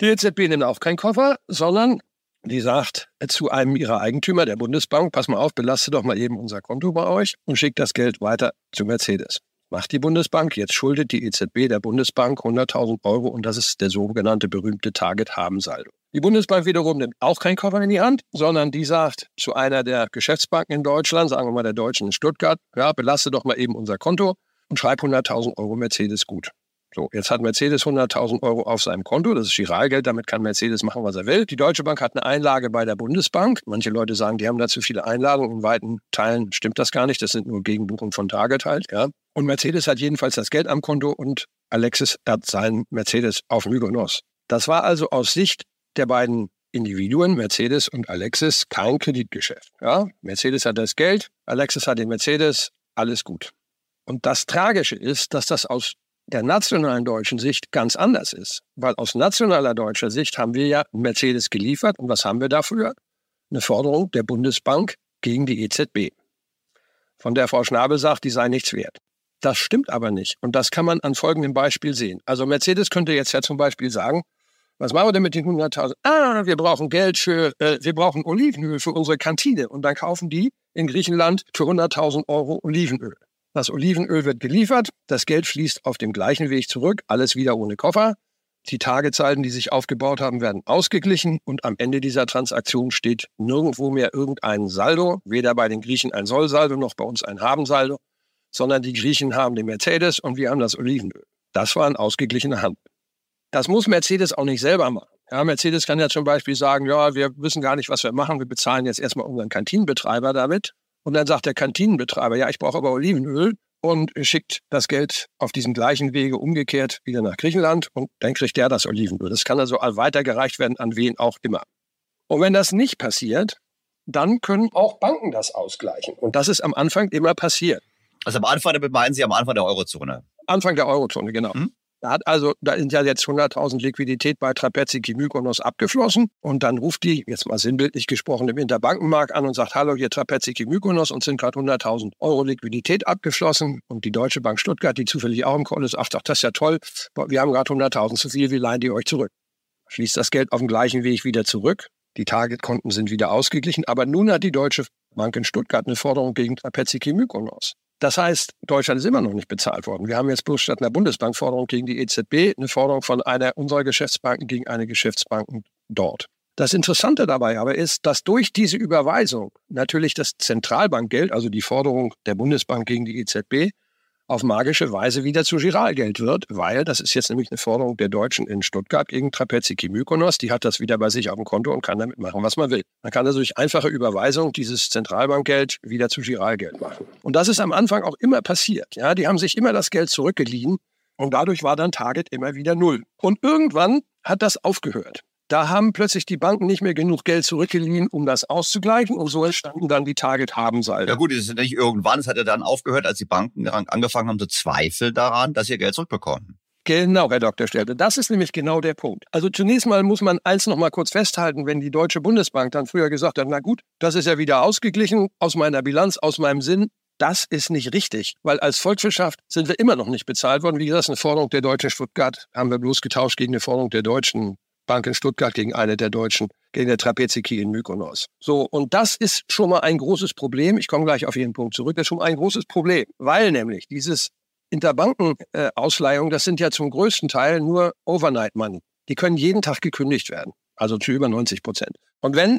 Die EZB nimmt auch keinen Koffer, sondern die sagt zu einem ihrer Eigentümer, der Bundesbank, pass mal auf, belaste doch mal eben unser Konto bei euch und schickt das Geld weiter zu Mercedes. Macht die Bundesbank, jetzt schuldet die EZB der Bundesbank 100.000 Euro und das ist der sogenannte berühmte Target-Haben-Saldo. Die Bundesbank wiederum nimmt auch keinen Koffer in die Hand, sondern die sagt zu einer der Geschäftsbanken in Deutschland, sagen wir mal der Deutschen in Stuttgart, ja, belaste doch mal eben unser Konto und schreib 100.000 Euro Mercedes gut. So, jetzt hat Mercedes 100.000 Euro auf seinem Konto. Das ist Giralgeld, damit kann Mercedes machen, was er will. Die Deutsche Bank hat eine Einlage bei der Bundesbank. Manche Leute sagen, die haben da zu viele Einlagen. In weiten Teilen stimmt das gar nicht. Das sind nur Gegenbuchungen von Target halt. Ja. Und Mercedes hat jedenfalls das Geld am Konto und Alexis hat seinen Mercedes auf Mykonos. Das war also aus Sicht der beiden Individuen, Mercedes und Alexis, kein Kreditgeschäft. Ja? Mercedes hat das Geld, Alexis hat den Mercedes, alles gut. Und das Tragische ist, dass das aus der nationalen deutschen Sicht ganz anders ist. Weil aus nationaler deutscher Sicht haben wir ja Mercedes geliefert. Und was haben wir dafür? Eine Forderung der Bundesbank gegen die EZB. Von der Frau Schnabel sagt, die sei nichts wert. Das stimmt aber nicht. Und das kann man an folgendem Beispiel sehen. Also Mercedes könnte jetzt ja zum Beispiel sagen, was machen wir denn mit den 100.000? Ah, wir brauchen Geld für, äh, wir brauchen Olivenöl für unsere Kantine. Und dann kaufen die in Griechenland für 100.000 Euro Olivenöl. Das Olivenöl wird geliefert, das Geld fließt auf dem gleichen Weg zurück, alles wieder ohne Koffer. Die Tagezeiten, die sich aufgebaut haben, werden ausgeglichen und am Ende dieser Transaktion steht nirgendwo mehr irgendein Saldo, weder bei den Griechen ein Sollsaldo noch bei uns ein Habensaldo, sondern die Griechen haben den Mercedes und wir haben das Olivenöl. Das war ein ausgeglichener Handel. Das muss Mercedes auch nicht selber machen. Ja, Mercedes kann ja zum Beispiel sagen, ja, wir wissen gar nicht, was wir machen. Wir bezahlen jetzt erstmal unseren Kantinenbetreiber damit. Und dann sagt der Kantinenbetreiber, ja, ich brauche aber Olivenöl und schickt das Geld auf diesem gleichen Wege umgekehrt wieder nach Griechenland und dann kriegt der das Olivenöl. Das kann also weitergereicht werden an wen auch immer. Und wenn das nicht passiert, dann können auch Banken das ausgleichen. Und das ist am Anfang immer passiert. Also am Anfang, damit meinen Sie am Anfang der Eurozone? Anfang der Eurozone, genau. Hm? Da hat also, da sind ja jetzt 100.000 Liquidität bei Trapezzi Mykonos abgeflossen. Und dann ruft die, jetzt mal sinnbildlich gesprochen, im Interbankenmarkt an und sagt, hallo, hier Trapezzi Mykonos und sind gerade 100.000 Euro Liquidität abgeflossen. Und die Deutsche Bank Stuttgart, die zufällig auch im Call ist, ach, das ist ja toll, wir haben gerade 100.000 zu viel, wir leihen die euch zurück. Schließt das Geld auf dem gleichen Weg wieder zurück. Die Targetkonten sind wieder ausgeglichen. Aber nun hat die Deutsche Bank in Stuttgart eine Forderung gegen Trapezzi Mykonos. Das heißt, Deutschland ist immer noch nicht bezahlt worden. Wir haben jetzt bloß statt einer Bundesbankforderung gegen die EZB eine Forderung von einer unserer Geschäftsbanken gegen eine Geschäftsbanken dort. Das Interessante dabei aber ist, dass durch diese Überweisung natürlich das Zentralbankgeld, also die Forderung der Bundesbank gegen die EZB, auf magische Weise wieder zu Giralgeld wird, weil das ist jetzt nämlich eine Forderung der Deutschen in Stuttgart gegen Trapeziki Mykonos. Die hat das wieder bei sich auf dem Konto und kann damit machen, was man will. Man kann also durch einfache Überweisung dieses Zentralbankgeld wieder zu Giralgeld machen. Und das ist am Anfang auch immer passiert. Ja, die haben sich immer das Geld zurückgeliehen und dadurch war dann Target immer wieder null. Und irgendwann hat das aufgehört. Da haben plötzlich die Banken nicht mehr genug Geld zurückgeliehen, um das auszugleichen. Und so entstanden dann die Target-Haben-Salden. Ja gut, es ist nicht irgendwann, es hat ja dann aufgehört, als die Banken angefangen haben zu zweifeln daran, dass sie Geld zurückbekommen. Genau, Herr Dr. Stelte. Das ist nämlich genau der Punkt. Also zunächst mal muss man eins noch mal kurz festhalten, wenn die Deutsche Bundesbank dann früher gesagt hat, na gut, das ist ja wieder ausgeglichen aus meiner Bilanz, aus meinem Sinn. Das ist nicht richtig, weil als Volkswirtschaft sind wir immer noch nicht bezahlt worden. Wie gesagt, eine Forderung der Deutschen Stuttgart haben wir bloß getauscht gegen eine Forderung der Deutschen Bank in Stuttgart gegen eine der Deutschen, gegen der Trapeziki in Mykonos. So, und das ist schon mal ein großes Problem. Ich komme gleich auf jeden Punkt zurück. Das ist schon mal ein großes Problem, weil nämlich dieses Interbankenausleihung, das sind ja zum größten Teil nur Overnight Money. Die können jeden Tag gekündigt werden, also zu über 90 Prozent. Und wenn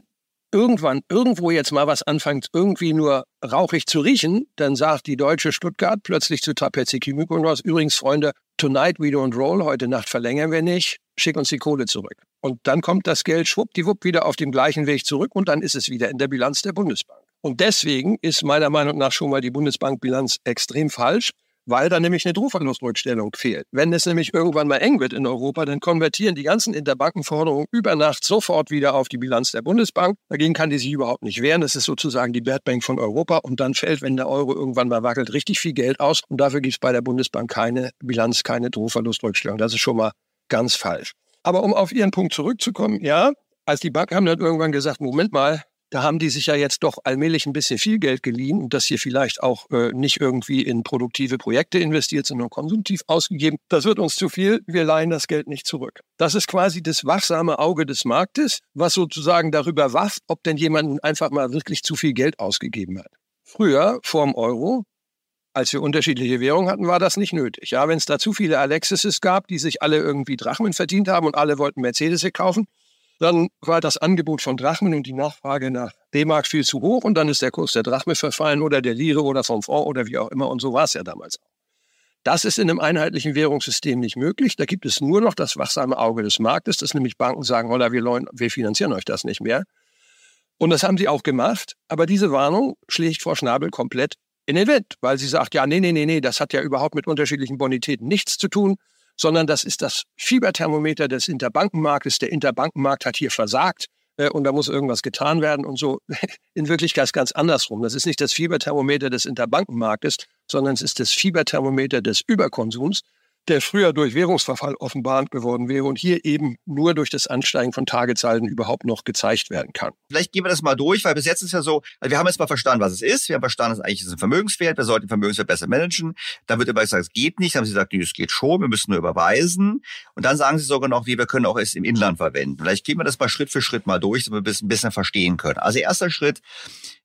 irgendwann irgendwo jetzt mal was anfängt, irgendwie nur rauchig zu riechen, dann sagt die deutsche Stuttgart plötzlich zu Trapeziki Mykonos, übrigens Freunde, tonight we don't roll, heute Nacht verlängern wir nicht, schick uns die Kohle zurück. Und dann kommt das Geld schwuppdiwupp wieder auf dem gleichen Weg zurück und dann ist es wieder in der Bilanz der Bundesbank. Und deswegen ist meiner Meinung nach schon mal die Bundesbankbilanz extrem falsch weil da nämlich eine Druckverlustrückstellung fehlt. Wenn es nämlich irgendwann mal eng wird in Europa, dann konvertieren die ganzen Interbankenforderungen über Nacht sofort wieder auf die Bilanz der Bundesbank. Dagegen kann die sich überhaupt nicht wehren. Das ist sozusagen die Bad Bank von Europa und dann fällt, wenn der Euro irgendwann mal wackelt, richtig viel Geld aus und dafür gibt es bei der Bundesbank keine Bilanz, keine Druckverlustrückstellung. Das ist schon mal ganz falsch. Aber um auf Ihren Punkt zurückzukommen, ja, als die Banken haben dann irgendwann gesagt, Moment mal, da haben die sich ja jetzt doch allmählich ein bisschen viel Geld geliehen und das hier vielleicht auch äh, nicht irgendwie in produktive Projekte investiert, sondern konsumtiv ausgegeben. Das wird uns zu viel. Wir leihen das Geld nicht zurück. Das ist quasi das wachsame Auge des Marktes, was sozusagen darüber wacht, ob denn jemand einfach mal wirklich zu viel Geld ausgegeben hat. Früher, vorm Euro, als wir unterschiedliche Währungen hatten, war das nicht nötig. Ja, wenn es da zu viele Alexises gab, die sich alle irgendwie Drachmen verdient haben und alle wollten Mercedes kaufen, dann war das Angebot von Drachmen und die Nachfrage nach D-Mark viel zu hoch und dann ist der Kurs der Drachme verfallen oder der Lire oder vom Franc oder wie auch immer und so war es ja damals auch. Das ist in einem einheitlichen Währungssystem nicht möglich. Da gibt es nur noch das wachsame Auge des Marktes, dass nämlich Banken sagen, holla, wir, wir finanzieren euch das nicht mehr. Und das haben sie auch gemacht. Aber diese Warnung schlägt vor Schnabel komplett in den Wind, weil sie sagt, ja, nee, nee, nee, nee, das hat ja überhaupt mit unterschiedlichen Bonitäten nichts zu tun sondern das ist das Fieberthermometer des Interbankenmarktes. Der Interbankenmarkt hat hier versagt äh, und da muss irgendwas getan werden und so. In Wirklichkeit ganz andersrum. Das ist nicht das Fieberthermometer des Interbankenmarktes, sondern es ist das Fieberthermometer des Überkonsums. Der früher durch Währungsverfall offenbarend geworden wäre und hier eben nur durch das Ansteigen von Tagesalden überhaupt noch gezeigt werden kann. Vielleicht gehen wir das mal durch, weil bis jetzt ist ja so, also wir haben jetzt mal verstanden, was es ist. Wir haben verstanden, dass eigentlich ist ein Vermögenswert. Wir sollten Vermögenswert besser managen. Dann wird immer gesagt, es geht nicht. Dann haben sie gesagt, es geht schon. Wir müssen nur überweisen. Und dann sagen sie sogar noch, wie wir können auch es im Inland verwenden. Vielleicht gehen wir das mal Schritt für Schritt mal durch, damit wir es ein bisschen verstehen können. Also erster Schritt,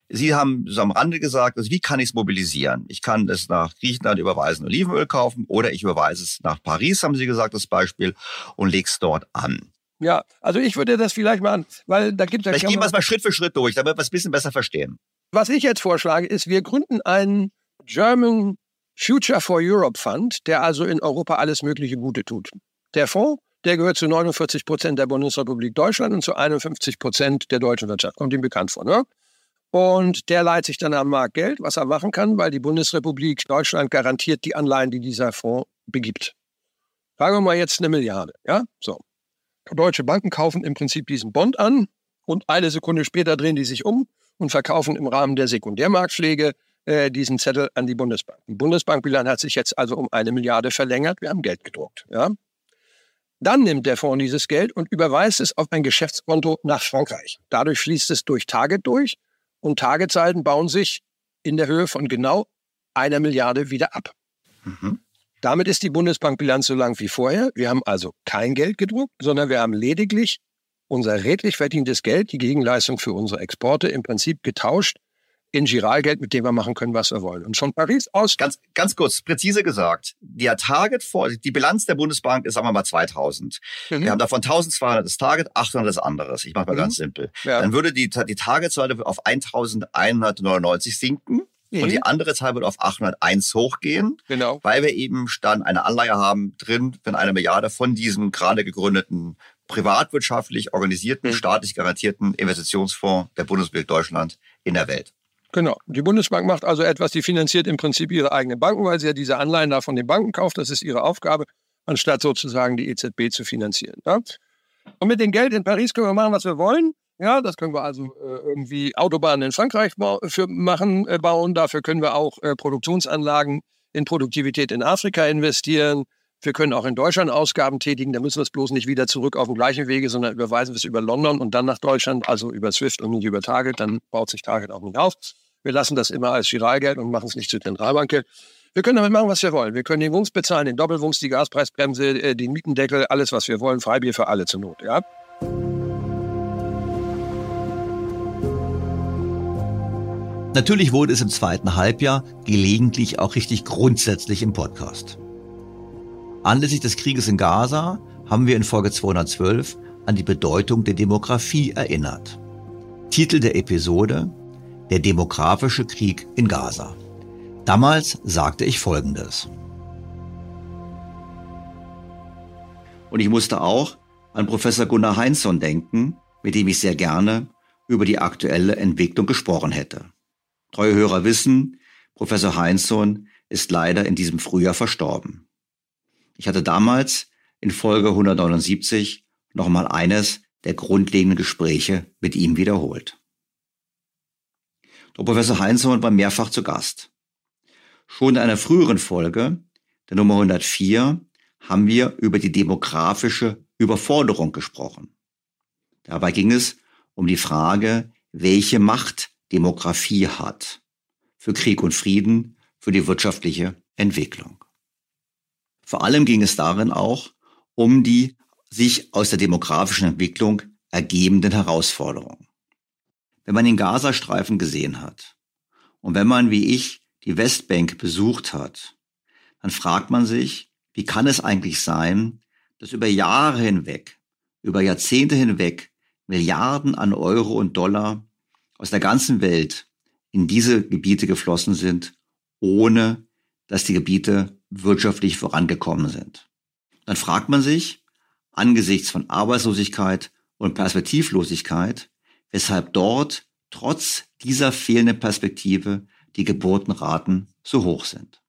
Sie haben so am Rande gesagt, also wie kann ich es mobilisieren? Ich kann es nach Griechenland überweisen, Olivenöl kaufen oder ich überweise es nach Paris, haben Sie gesagt, das Beispiel, und lege es dort an. Ja, also ich würde das vielleicht machen, weil da gibt es... Vielleicht gehen wir es mal Schritt für Schritt durch, damit wir es ein bisschen besser verstehen. Was ich jetzt vorschlage, ist, wir gründen einen German Future for Europe Fund, der also in Europa alles Mögliche Gute tut. Der Fonds, der gehört zu 49 Prozent der Bundesrepublik Deutschland und zu 51 Prozent der deutschen Wirtschaft. Kommt ihm bekannt vor, ne? Und der leiht sich dann am Markt Geld, was er machen kann, weil die Bundesrepublik Deutschland garantiert die Anleihen, die dieser Fonds begibt. Sagen wir mal jetzt eine Milliarde, ja? So. Deutsche Banken kaufen im Prinzip diesen Bond an und eine Sekunde später drehen die sich um und verkaufen im Rahmen der Sekundärmarktpflege äh, diesen Zettel an die Bundesbank. Die Bundesbankbilanz hat sich jetzt also um eine Milliarde verlängert. Wir haben Geld gedruckt, ja? Dann nimmt der Fonds dieses Geld und überweist es auf ein Geschäftskonto nach Frankreich. Dadurch fließt es durch Target durch und Tagezeiten bauen sich in der Höhe von genau einer Milliarde wieder ab. Mhm. Damit ist die Bundesbankbilanz so lang wie vorher. Wir haben also kein Geld gedruckt, sondern wir haben lediglich unser redlich verdientes Geld, die Gegenleistung für unsere Exporte, im Prinzip getauscht in Giralgeld, mit dem wir machen können, was wir wollen. Und schon Paris aus. Ganz, ganz kurz, präzise gesagt. Der Target vor, die Bilanz der Bundesbank ist, sagen wir mal, 2000. Mhm. Wir haben davon 1200 das Target, 800 das anderes. Ich mache mal mhm. ganz simpel. Ja. Dann würde die, die Targetzahl auf 1199 sinken. Mhm. Und die andere Zahl wird auf 801 hochgehen, genau. weil wir eben dann eine Anleihe haben drin, wenn eine Milliarde von diesem gerade gegründeten privatwirtschaftlich organisierten, mhm. staatlich garantierten Investitionsfonds der Bundesrepublik Deutschland in der Welt. Genau. Die Bundesbank macht also etwas, die finanziert im Prinzip ihre eigenen Banken, weil sie ja diese Anleihen da von den Banken kauft. Das ist ihre Aufgabe, anstatt sozusagen die EZB zu finanzieren. Ja? Und mit dem Geld in Paris können wir machen, was wir wollen. Ja, das können wir also äh, irgendwie Autobahnen in Frankreich für machen, äh, bauen. Dafür können wir auch äh, Produktionsanlagen in Produktivität in Afrika investieren. Wir können auch in Deutschland Ausgaben tätigen. Da müssen wir es bloß nicht wieder zurück auf dem gleichen Wege, sondern überweisen wir es über London und dann nach Deutschland, also über Swift und nicht über Target. Dann baut sich Target auch nicht auf. Wir lassen das immer als Giralgeld und machen es nicht zu Zentralbankgeld. Wir können damit machen, was wir wollen. Wir können den Wumms bezahlen, den Doppelwumms, die Gaspreisbremse, äh, den Mietendeckel, alles, was wir wollen. Freibier für alle zur Not, ja? Natürlich wurde es im zweiten Halbjahr gelegentlich auch richtig grundsätzlich im Podcast. Anlässlich des Krieges in Gaza haben wir in Folge 212 an die Bedeutung der Demografie erinnert. Titel der Episode der demografische Krieg in Gaza. Damals sagte ich Folgendes. Und ich musste auch an Professor Gunnar Heinzson denken, mit dem ich sehr gerne über die aktuelle Entwicklung gesprochen hätte. Treue Hörer wissen, Professor Heinzson ist leider in diesem Frühjahr verstorben. Ich hatte damals in Folge 179 nochmal eines der grundlegenden Gespräche mit ihm wiederholt. Der Professor Heinzmann war mehrfach zu Gast. Schon in einer früheren Folge, der Nummer 104, haben wir über die demografische Überforderung gesprochen. Dabei ging es um die Frage, welche Macht Demografie hat für Krieg und Frieden, für die wirtschaftliche Entwicklung. Vor allem ging es darin auch um die sich aus der demografischen Entwicklung ergebenden Herausforderungen. Wenn man den Gazastreifen gesehen hat und wenn man wie ich die Westbank besucht hat, dann fragt man sich, wie kann es eigentlich sein, dass über Jahre hinweg, über Jahrzehnte hinweg Milliarden an Euro und Dollar aus der ganzen Welt in diese Gebiete geflossen sind, ohne dass die Gebiete wirtschaftlich vorangekommen sind. Dann fragt man sich, angesichts von Arbeitslosigkeit und Perspektivlosigkeit, weshalb dort trotz dieser fehlenden Perspektive die Geburtenraten so hoch sind.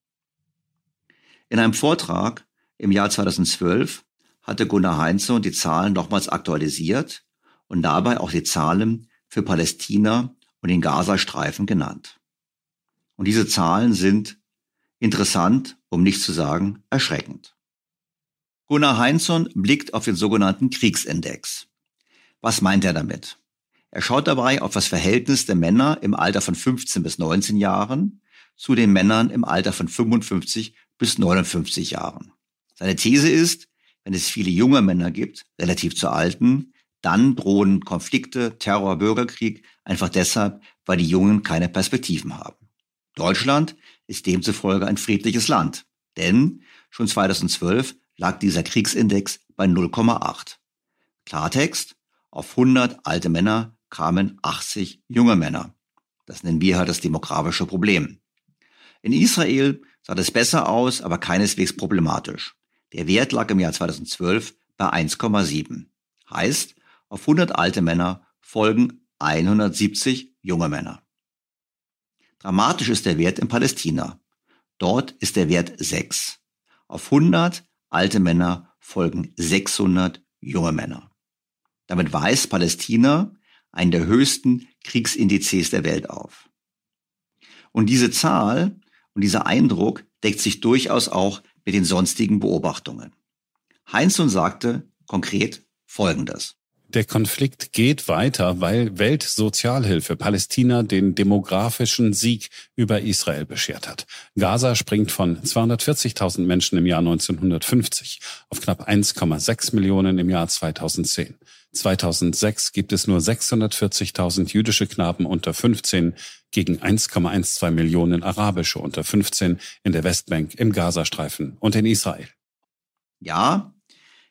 In einem Vortrag im Jahr 2012 hatte Gunnar Heinze die Zahlen nochmals aktualisiert und dabei auch die Zahlen für Palästina und den Gazastreifen genannt. Und diese Zahlen sind interessant, um nicht zu sagen erschreckend. Gunnar Heinzson blickt auf den sogenannten Kriegsindex. Was meint er damit? Er schaut dabei auf das Verhältnis der Männer im Alter von 15 bis 19 Jahren zu den Männern im Alter von 55 bis 59 Jahren. Seine These ist, wenn es viele junge Männer gibt, relativ zu alten, dann drohen Konflikte, Terror, Bürgerkrieg einfach deshalb, weil die Jungen keine Perspektiven haben. Deutschland ist demzufolge ein friedliches Land, denn schon 2012 lag dieser Kriegsindex bei 0,8. Klartext, auf 100 alte Männer kamen 80 junge Männer. Das nennen wir halt das demografische Problem. In Israel sah das besser aus, aber keineswegs problematisch. Der Wert lag im Jahr 2012 bei 1,7. Heißt, auf 100 alte Männer folgen 170 junge Männer. Dramatisch ist der Wert in Palästina. Dort ist der Wert 6. Auf 100 alte Männer folgen 600 junge Männer. Damit weist Palästina einen der höchsten Kriegsindizes der Welt auf. Und diese Zahl und dieser Eindruck deckt sich durchaus auch mit den sonstigen Beobachtungen. Heinzson sagte konkret Folgendes. Der Konflikt geht weiter, weil Weltsozialhilfe Palästina den demografischen Sieg über Israel beschert hat. Gaza springt von 240.000 Menschen im Jahr 1950 auf knapp 1,6 Millionen im Jahr 2010. 2006 gibt es nur 640.000 jüdische Knaben unter 15 gegen 1,12 Millionen arabische unter 15 in der Westbank, im Gazastreifen und in Israel. Ja,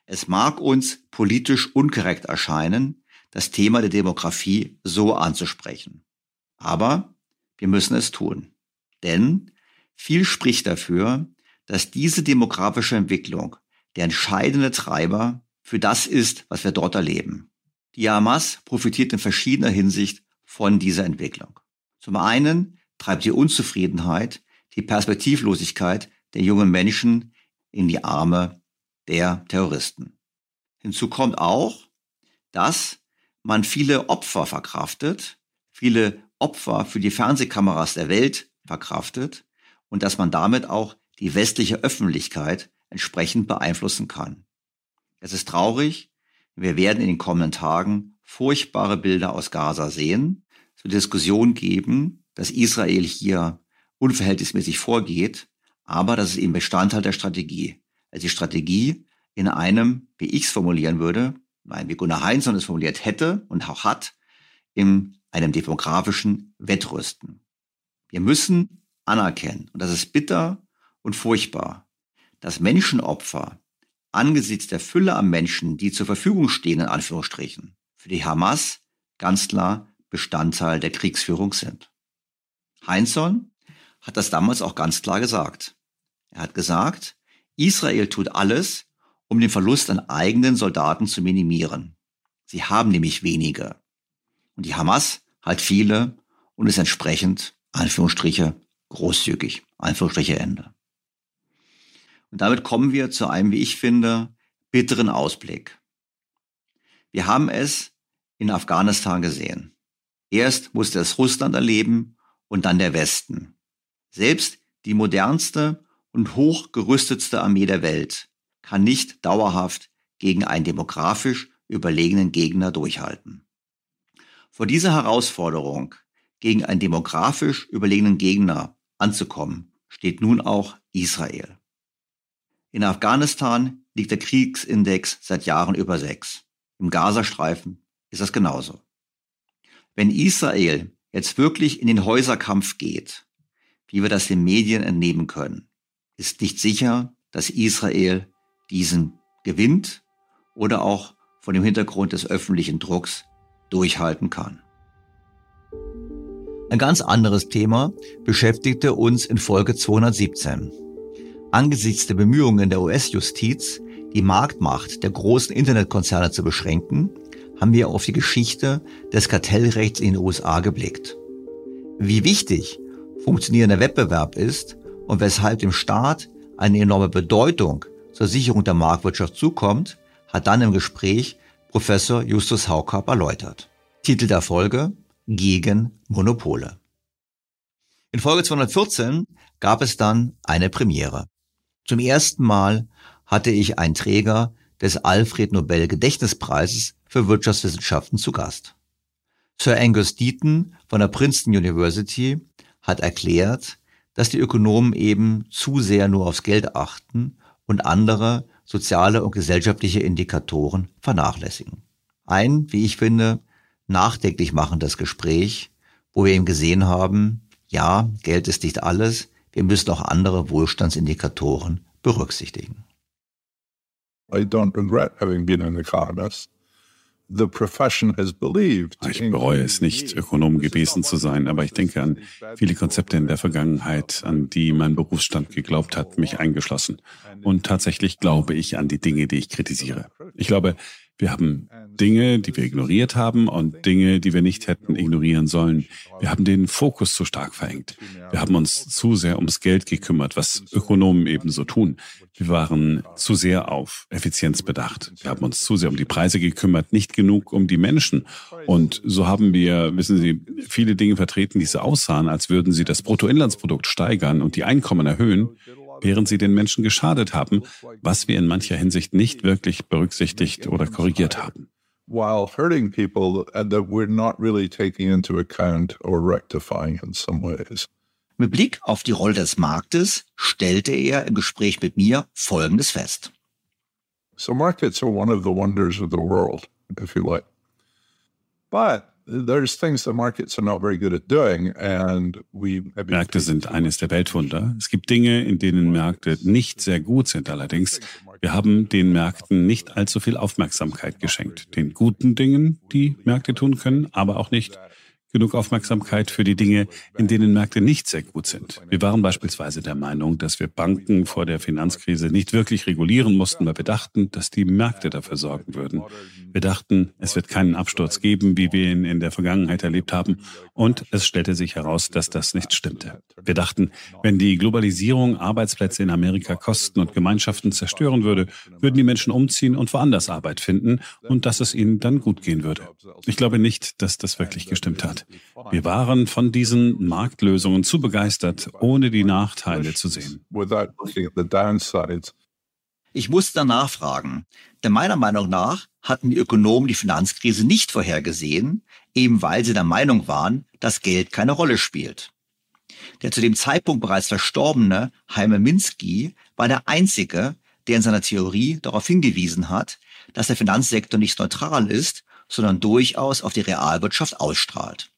es mag uns politisch unkorrekt erscheinen, das Thema der Demografie so anzusprechen. Aber wir müssen es tun. Denn viel spricht dafür, dass diese demografische Entwicklung der entscheidende Treiber für das ist, was wir dort erleben. Die Hamas profitiert in verschiedener Hinsicht von dieser Entwicklung. Zum einen treibt die Unzufriedenheit, die Perspektivlosigkeit der jungen Menschen in die Arme der Terroristen. Hinzu kommt auch, dass man viele Opfer verkraftet, viele Opfer für die Fernsehkameras der Welt verkraftet und dass man damit auch die westliche Öffentlichkeit entsprechend beeinflussen kann. Es ist traurig, wir werden in den kommenden Tagen furchtbare Bilder aus Gaza sehen, es wird Diskussion geben, dass Israel hier unverhältnismäßig vorgeht, aber das ist eben Bestandteil der Strategie. Also die Strategie in einem, wie ich es formulieren würde, nein, wie Gunnar Heinzson es formuliert hätte und auch hat, in einem demografischen Wettrüsten. Wir müssen anerkennen, und das ist bitter und furchtbar, dass Menschenopfer angesichts der Fülle an Menschen, die zur Verfügung stehen, in Anführungsstrichen, für die Hamas ganz klar Bestandteil der Kriegsführung sind. Heinzson hat das damals auch ganz klar gesagt. Er hat gesagt, Israel tut alles, um den Verlust an eigenen Soldaten zu minimieren. Sie haben nämlich wenige. Und die Hamas hat viele und ist entsprechend, Anführungsstriche, großzügig, Anführungsstriche Ende. Und damit kommen wir zu einem, wie ich finde, bitteren Ausblick. Wir haben es in Afghanistan gesehen. Erst musste es Russland erleben und dann der Westen. Selbst die modernste und hochgerüstetste Armee der Welt kann nicht dauerhaft gegen einen demografisch überlegenen Gegner durchhalten. Vor dieser Herausforderung, gegen einen demografisch überlegenen Gegner anzukommen, steht nun auch Israel. In Afghanistan liegt der Kriegsindex seit Jahren über sechs. Im Gazastreifen ist das genauso. Wenn Israel jetzt wirklich in den Häuserkampf geht, wie wir das den Medien entnehmen können, ist nicht sicher, dass Israel diesen gewinnt oder auch von dem Hintergrund des öffentlichen Drucks durchhalten kann. Ein ganz anderes Thema beschäftigte uns in Folge 217. Angesichts der Bemühungen der US-Justiz, die Marktmacht der großen Internetkonzerne zu beschränken, haben wir auf die Geschichte des Kartellrechts in den USA geblickt. Wie wichtig funktionierender Wettbewerb ist und weshalb dem Staat eine enorme Bedeutung zur Sicherung der Marktwirtschaft zukommt, hat dann im Gespräch Professor Justus Haukapp erläutert. Titel der Folge Gegen Monopole. In Folge 214 gab es dann eine Premiere. Zum ersten Mal hatte ich einen Träger des Alfred Nobel Gedächtnispreises für Wirtschaftswissenschaften zu Gast. Sir Angus Deaton von der Princeton University hat erklärt, dass die Ökonomen eben zu sehr nur aufs Geld achten und andere soziale und gesellschaftliche Indikatoren vernachlässigen. Ein, wie ich finde, nachdenklich machendes Gespräch, wo wir eben gesehen haben, ja, Geld ist nicht alles, wir müssen auch andere Wohlstandsindikatoren berücksichtigen. I don't regret having been an economist. Ich bereue es nicht, Ökonom gewesen zu sein, aber ich denke an viele Konzepte in der Vergangenheit, an die mein Berufsstand geglaubt hat, mich eingeschlossen. Und tatsächlich glaube ich an die Dinge, die ich kritisiere. Ich glaube, wir haben Dinge, die wir ignoriert haben und Dinge, die wir nicht hätten ignorieren sollen. Wir haben den Fokus zu stark verengt. Wir haben uns zu sehr ums Geld gekümmert, was Ökonomen ebenso tun. Wir waren zu sehr auf Effizienz bedacht. Wir haben uns zu sehr um die Preise gekümmert, nicht genug um die Menschen. Und so haben wir, wissen Sie, viele Dinge vertreten, die so aussahen, als würden sie das Bruttoinlandsprodukt steigern und die Einkommen erhöhen während sie den Menschen geschadet haben, was wir in mancher Hinsicht nicht wirklich berücksichtigt oder korrigiert haben. While hurting people that we're not really taking into account or rectifying in some ways. Mit Blick auf die Rolle des Marktes stellte er im Gespräch mit mir Folgendes fest. So markets are one of the wonders of the world, if you like. But Märkte sind eines der Weltwunder. Es gibt Dinge, in denen Märkte nicht sehr gut sind. Allerdings, wir haben den Märkten nicht allzu viel Aufmerksamkeit geschenkt. Den guten Dingen, die Märkte tun können, aber auch nicht genug Aufmerksamkeit für die Dinge, in denen Märkte nicht sehr gut sind. Wir waren beispielsweise der Meinung, dass wir Banken vor der Finanzkrise nicht wirklich regulieren mussten, weil wir dachten, dass die Märkte dafür sorgen würden. Wir dachten, es wird keinen Absturz geben, wie wir ihn in der Vergangenheit erlebt haben. Und es stellte sich heraus, dass das nicht stimmte. Wir dachten, wenn die Globalisierung Arbeitsplätze in Amerika kosten und Gemeinschaften zerstören würde, würden die Menschen umziehen und woanders Arbeit finden und dass es ihnen dann gut gehen würde. Ich glaube nicht, dass das wirklich gestimmt hat. Wir waren von diesen Marktlösungen zu begeistert, ohne die Nachteile zu sehen. Ich muss danach fragen, denn meiner Meinung nach hatten die Ökonomen die Finanzkrise nicht vorhergesehen, eben weil sie der Meinung waren, dass Geld keine Rolle spielt. Der zu dem Zeitpunkt bereits verstorbene Heime Minsky war der Einzige, der in seiner Theorie darauf hingewiesen hat, dass der Finanzsektor nicht neutral ist, sondern durchaus auf die Realwirtschaft ausstrahlt.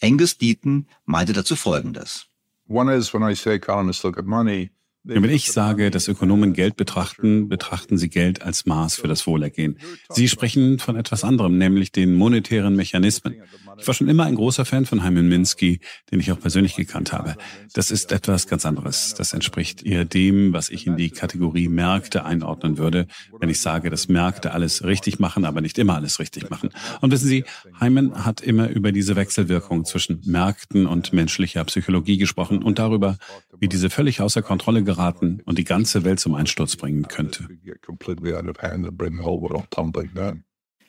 Angus Deaton meinte dazu Folgendes. One is when I say economists look at money, wenn ich sage, dass Ökonomen Geld betrachten, betrachten sie Geld als Maß für das Wohlergehen. Sie sprechen von etwas anderem, nämlich den monetären Mechanismen. Ich war schon immer ein großer Fan von Hyman Minsky, den ich auch persönlich gekannt habe. Das ist etwas ganz anderes. Das entspricht eher dem, was ich in die Kategorie Märkte einordnen würde, wenn ich sage, dass Märkte alles richtig machen, aber nicht immer alles richtig machen. Und wissen Sie, Hyman hat immer über diese Wechselwirkung zwischen Märkten und menschlicher Psychologie gesprochen und darüber, wie diese völlig außer Kontrolle geraten und die ganze Welt zum Einsturz bringen könnte.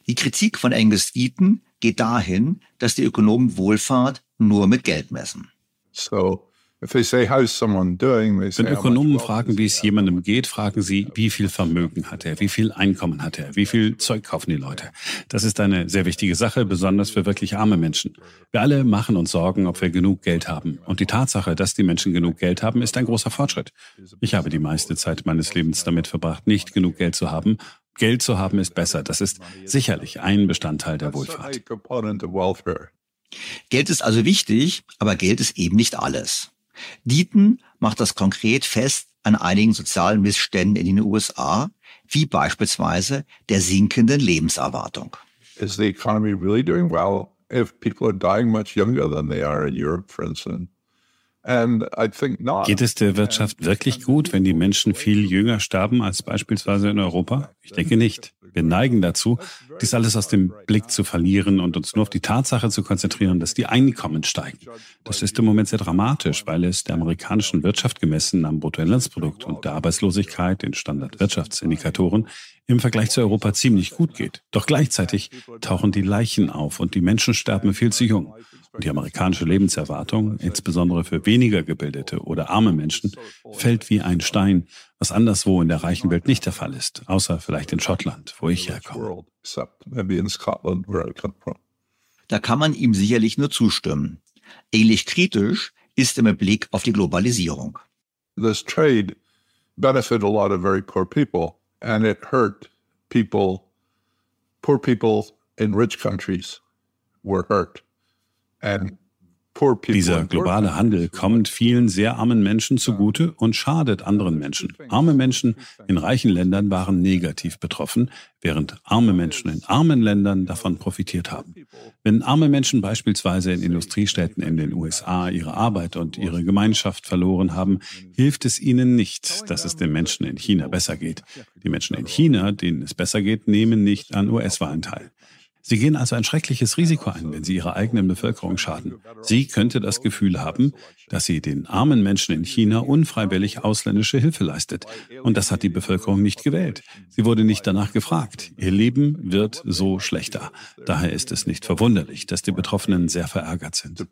Die Kritik von Angus Deaton geht dahin, dass die Ökonomen Wohlfahrt nur mit Geld messen. So wenn Ökonomen fragen, wie es jemandem geht, fragen sie, wie viel Vermögen hat er, wie viel Einkommen hat er, wie viel Zeug kaufen die Leute. Das ist eine sehr wichtige Sache, besonders für wirklich arme Menschen. Wir alle machen uns Sorgen, ob wir genug Geld haben. Und die Tatsache, dass die Menschen genug Geld haben, ist ein großer Fortschritt. Ich habe die meiste Zeit meines Lebens damit verbracht, nicht genug Geld zu haben. Geld zu haben ist besser. Das ist sicherlich ein Bestandteil der Wohlfahrt. Geld ist also wichtig, aber Geld ist eben nicht alles. Dieten macht das konkret fest an einigen sozialen Missständen in den USA, wie beispielsweise der sinkenden Lebenserwartung. Is the economy really doing well if people are dying much younger than they are in Europe, for instance? Geht es der Wirtschaft wirklich gut, wenn die Menschen viel jünger sterben als beispielsweise in Europa? Ich denke nicht. Wir neigen dazu, dies alles aus dem Blick zu verlieren und uns nur auf die Tatsache zu konzentrieren, dass die Einkommen steigen. Das ist im Moment sehr dramatisch, weil es der amerikanischen Wirtschaft gemessen am Bruttoinlandsprodukt und der Arbeitslosigkeit, den Standardwirtschaftsindikatoren, im Vergleich zu Europa ziemlich gut geht. Doch gleichzeitig tauchen die Leichen auf und die Menschen sterben viel zu jung. Die amerikanische Lebenserwartung, insbesondere für weniger gebildete oder arme Menschen, fällt wie ein Stein, was anderswo in der reichen Welt nicht der Fall ist, außer vielleicht in Schottland, wo ich herkomme. Da kann man ihm sicherlich nur zustimmen. Ähnlich kritisch ist er mit Blick auf die Globalisierung. This trade benefited a lot of very poor people and it hurt people, poor people in rich countries were hurt. Dieser globale Handel kommt vielen sehr armen Menschen zugute und schadet anderen Menschen. Arme Menschen in reichen Ländern waren negativ betroffen, während arme Menschen in armen Ländern davon profitiert haben. Wenn arme Menschen beispielsweise in Industriestädten in den USA ihre Arbeit und ihre Gemeinschaft verloren haben, hilft es ihnen nicht, dass es den Menschen in China besser geht. Die Menschen in China, denen es besser geht, nehmen nicht an US-Wahlen teil. Sie gehen also ein schreckliches Risiko ein, wenn sie ihrer eigenen Bevölkerung schaden. Sie könnte das Gefühl haben, dass sie den armen Menschen in China unfreiwillig ausländische Hilfe leistet. Und das hat die Bevölkerung nicht gewählt. Sie wurde nicht danach gefragt. Ihr Leben wird so schlechter. Daher ist es nicht verwunderlich, dass die Betroffenen sehr verärgert sind.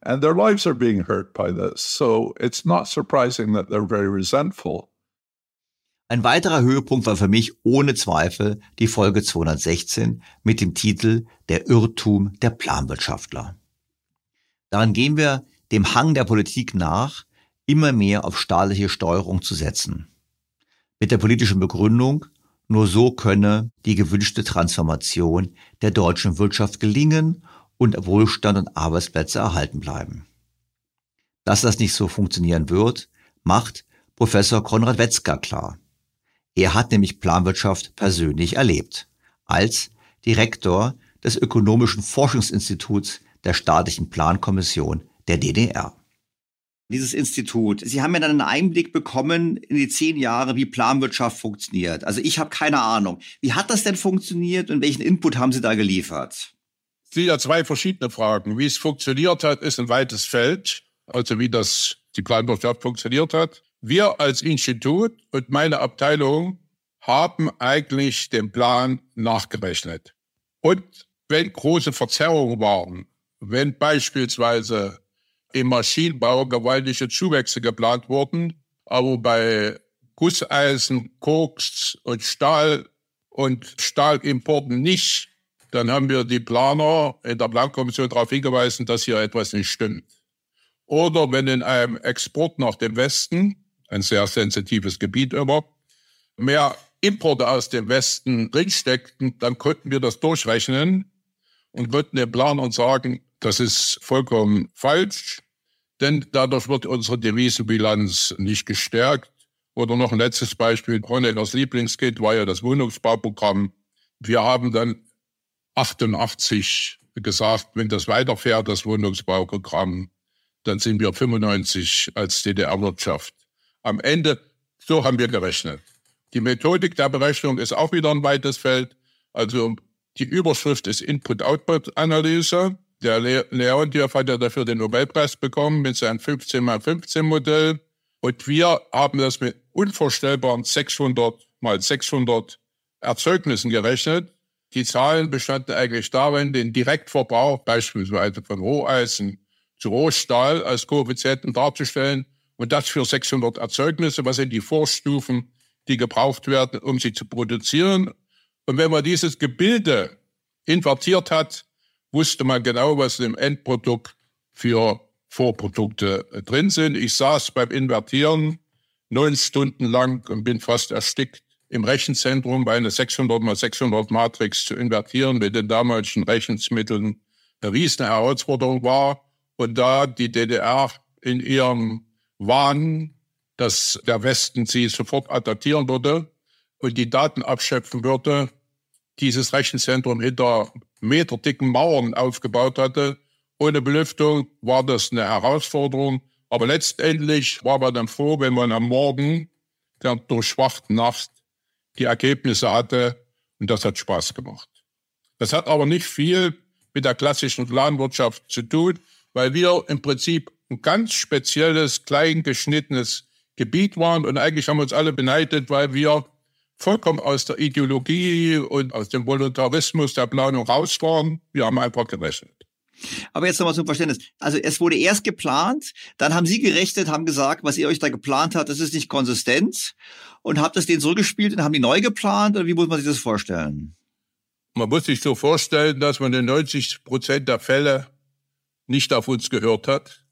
And their lives are being hurt by this. So it's not surprising that they're very resentful. Ein weiterer Höhepunkt war für mich ohne Zweifel die Folge 216 mit dem Titel Der Irrtum der Planwirtschaftler. Daran gehen wir dem Hang der Politik nach, immer mehr auf staatliche Steuerung zu setzen. Mit der politischen Begründung, nur so könne die gewünschte Transformation der deutschen Wirtschaft gelingen und Wohlstand und Arbeitsplätze erhalten bleiben. Dass das nicht so funktionieren wird, macht Professor Konrad Wetzger klar. Er hat nämlich Planwirtschaft persönlich erlebt, als Direktor des Ökonomischen Forschungsinstituts der Staatlichen Plankommission der DDR. Dieses Institut, Sie haben ja dann einen Einblick bekommen in die zehn Jahre, wie Planwirtschaft funktioniert. Also ich habe keine Ahnung. Wie hat das denn funktioniert und welchen Input haben Sie da geliefert? Es sind ja zwei verschiedene Fragen. Wie es funktioniert hat, ist ein weites Feld. Also wie das die Planwirtschaft funktioniert hat. Wir als Institut und meine Abteilung haben eigentlich den Plan nachgerechnet. Und wenn große Verzerrungen waren, wenn beispielsweise im Maschinenbau gewaltige Zuwächse geplant wurden, aber bei Gusseisen, Koks und Stahl und Stahlimporten nicht, dann haben wir die Planer in der Plankommission darauf hingewiesen, dass hier etwas nicht stimmt. Oder wenn in einem Export nach dem Westen ein sehr sensitives Gebiet immer, mehr Importe aus dem Westen drinsteckten, dann konnten wir das durchrechnen und konnten den Planern sagen, das ist vollkommen falsch, denn dadurch wird unsere Devisenbilanz nicht gestärkt. Oder noch ein letztes Beispiel, Honeckers Lieblingskind war ja das Wohnungsbauprogramm. Wir haben dann 88 gesagt, wenn das weiterfährt, das Wohnungsbauprogramm, dann sind wir 95 als DDR-Wirtschaft am Ende, so haben wir gerechnet. Die Methodik der Berechnung ist auch wieder ein weites Feld. Also die Überschrift ist Input-Output-Analyse. Der Leontiev hat ja dafür den Nobelpreis bekommen mit seinem 15x15-Modell. Und wir haben das mit unvorstellbaren 600 mal 600 Erzeugnissen gerechnet. Die Zahlen bestanden eigentlich darin, den Direktverbrauch beispielsweise von Roheisen zu Rohstahl als Koeffizienten darzustellen und das für 600 Erzeugnisse. Was sind die Vorstufen, die gebraucht werden, um sie zu produzieren? Und wenn man dieses Gebilde invertiert hat, wusste man genau, was im Endprodukt für Vorprodukte drin sind. Ich saß beim Invertieren neun Stunden lang und bin fast erstickt im Rechenzentrum, weil eine 600 mal 600 Matrix zu invertieren mit den damaligen Rechenmitteln eine riesen Herausforderung war. Und da die DDR in ihrem Wahn, dass der Westen sie sofort attackieren würde und die Daten abschöpfen würde, dieses Rechenzentrum hinter meterdicken Mauern aufgebaut hatte. Ohne Belüftung war das eine Herausforderung. Aber letztendlich war man dann froh, wenn man am Morgen der durchwachten Nacht die Ergebnisse hatte. Und das hat Spaß gemacht. Das hat aber nicht viel mit der klassischen Planwirtschaft zu tun, weil wir im Prinzip ein ganz spezielles, klein geschnittenes Gebiet waren. Und eigentlich haben wir uns alle beneidet, weil wir vollkommen aus der Ideologie und aus dem Voluntarismus der Planung raus waren. Wir haben einfach gerechnet. Aber jetzt nochmal zum Verständnis. Also es wurde erst geplant, dann haben Sie gerechnet, haben gesagt, was ihr euch da geplant habt, das ist nicht konsistent und habt es denen zurückgespielt und haben die neu geplant oder wie muss man sich das vorstellen? Man muss sich so vorstellen, dass man in 90 Prozent der Fälle nicht auf uns gehört hat.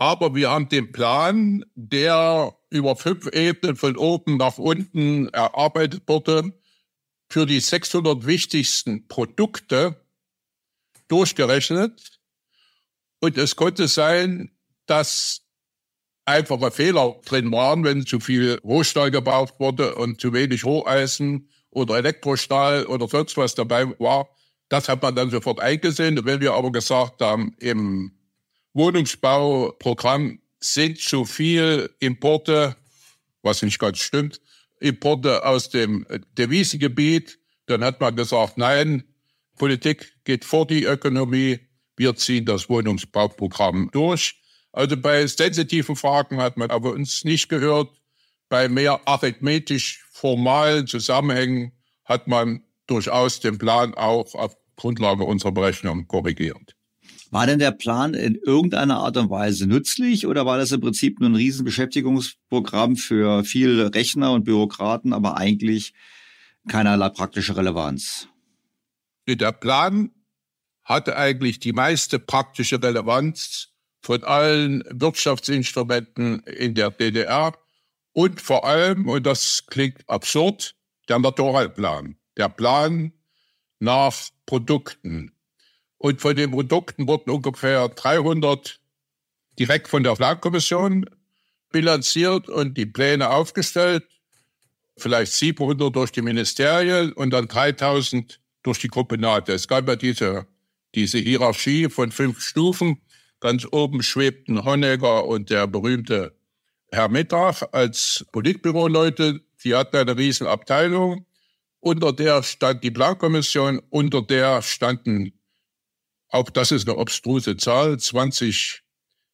Aber wir haben den Plan, der über fünf Ebenen von oben nach unten erarbeitet wurde, für die 600 wichtigsten Produkte durchgerechnet. Und es konnte sein, dass einfache Fehler drin waren, wenn zu viel Rohstahl gebraucht wurde und zu wenig Roheisen oder Elektrostahl oder sonst was dabei war. Das hat man dann sofort eingesehen. Und wenn wir aber gesagt haben, im Wohnungsbauprogramm sind zu viel Importe, was nicht ganz stimmt, Importe aus dem Devisengebiet, dann hat man gesagt, nein, Politik geht vor die Ökonomie. Wir ziehen das Wohnungsbauprogramm durch. Also bei sensitiven Fragen hat man aber uns nicht gehört. Bei mehr arithmetisch formalen Zusammenhängen hat man durchaus den Plan auch auf Grundlage unserer Berechnung korrigiert. War denn der Plan in irgendeiner Art und Weise nützlich oder war das im Prinzip nur ein Riesenbeschäftigungsprogramm für viele Rechner und Bürokraten, aber eigentlich keinerlei praktische Relevanz? Der Plan hatte eigentlich die meiste praktische Relevanz von allen Wirtschaftsinstrumenten in der DDR und vor allem, und das klingt absurd, der Naturalplan, der Plan nach Produkten. Und von den Produkten wurden ungefähr 300 direkt von der Plankommission bilanziert und die Pläne aufgestellt, vielleicht 700 durch die Ministerien und dann 3000 durch die Gruppe NATO. Es gab ja diese, diese Hierarchie von fünf Stufen. Ganz oben schwebten Honegger und der berühmte Herr Mittag als Politbüroleute. Die hatten eine riesen Abteilung. Unter der stand die Plankommission, unter der standen, auch das ist eine obstruse Zahl, 20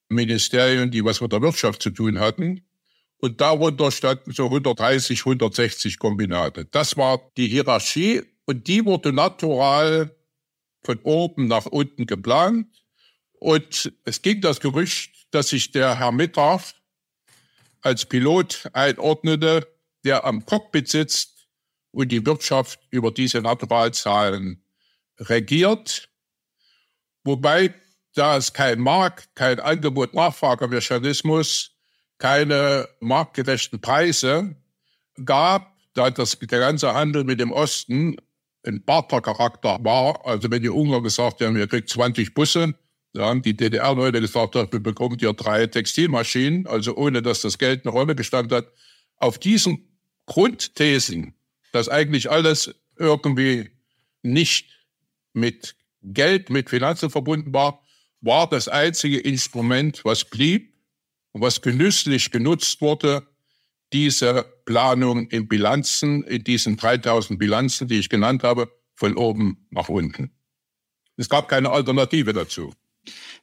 Ministerien, die was mit der Wirtschaft zu tun hatten. Und darunter standen so 130, 160 Kombinate. Das war die Hierarchie und die wurde natural von oben nach unten geplant. Und es ging das Gerücht, dass sich der Herr Mittag als Pilot einordnete, der am Cockpit sitzt und die Wirtschaft über diese Naturalzahlen regiert. Wobei, da es kein Markt, kein Angebot-Nachfragemechanismus, keine marktgerechten Preise gab, da das, der ganze Handel mit dem Osten ein Bartercharakter war. Also wenn die Ungarn gesagt haben, ihr kriegt 20 Busse, dann haben die DDR-Leute gesagt, wir bekommt ihr drei Textilmaschinen, also ohne dass das Geld eine Rolle gestand hat. Auf diesen Grundthesen, dass eigentlich alles irgendwie nicht mit Geld, mit Finanzen verbunden war, war das einzige Instrument, was blieb und was genüsslich genutzt wurde, diese Planung in Bilanzen, in diesen 3000 Bilanzen, die ich genannt habe, von oben nach unten. Es gab keine Alternative dazu.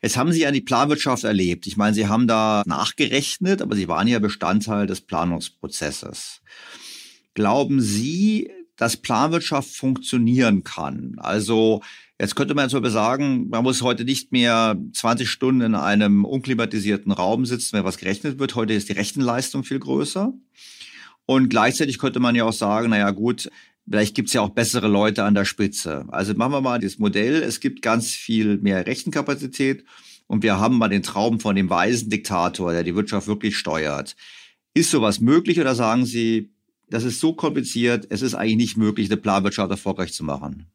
Jetzt haben Sie ja die Planwirtschaft erlebt. Ich meine, Sie haben da nachgerechnet, aber Sie waren ja Bestandteil des Planungsprozesses. Glauben Sie, dass Planwirtschaft funktionieren kann? Also Jetzt könnte man zum sagen, man muss heute nicht mehr 20 Stunden in einem unklimatisierten Raum sitzen, wenn was gerechnet wird. Heute ist die Rechenleistung viel größer. Und gleichzeitig könnte man ja auch sagen, naja gut, vielleicht gibt's ja auch bessere Leute an der Spitze. Also machen wir mal das Modell, es gibt ganz viel mehr Rechenkapazität und wir haben mal den Traum von dem weisen Diktator, der die Wirtschaft wirklich steuert. Ist sowas möglich oder sagen Sie, das ist so kompliziert, es ist eigentlich nicht möglich, eine Planwirtschaft erfolgreich zu machen?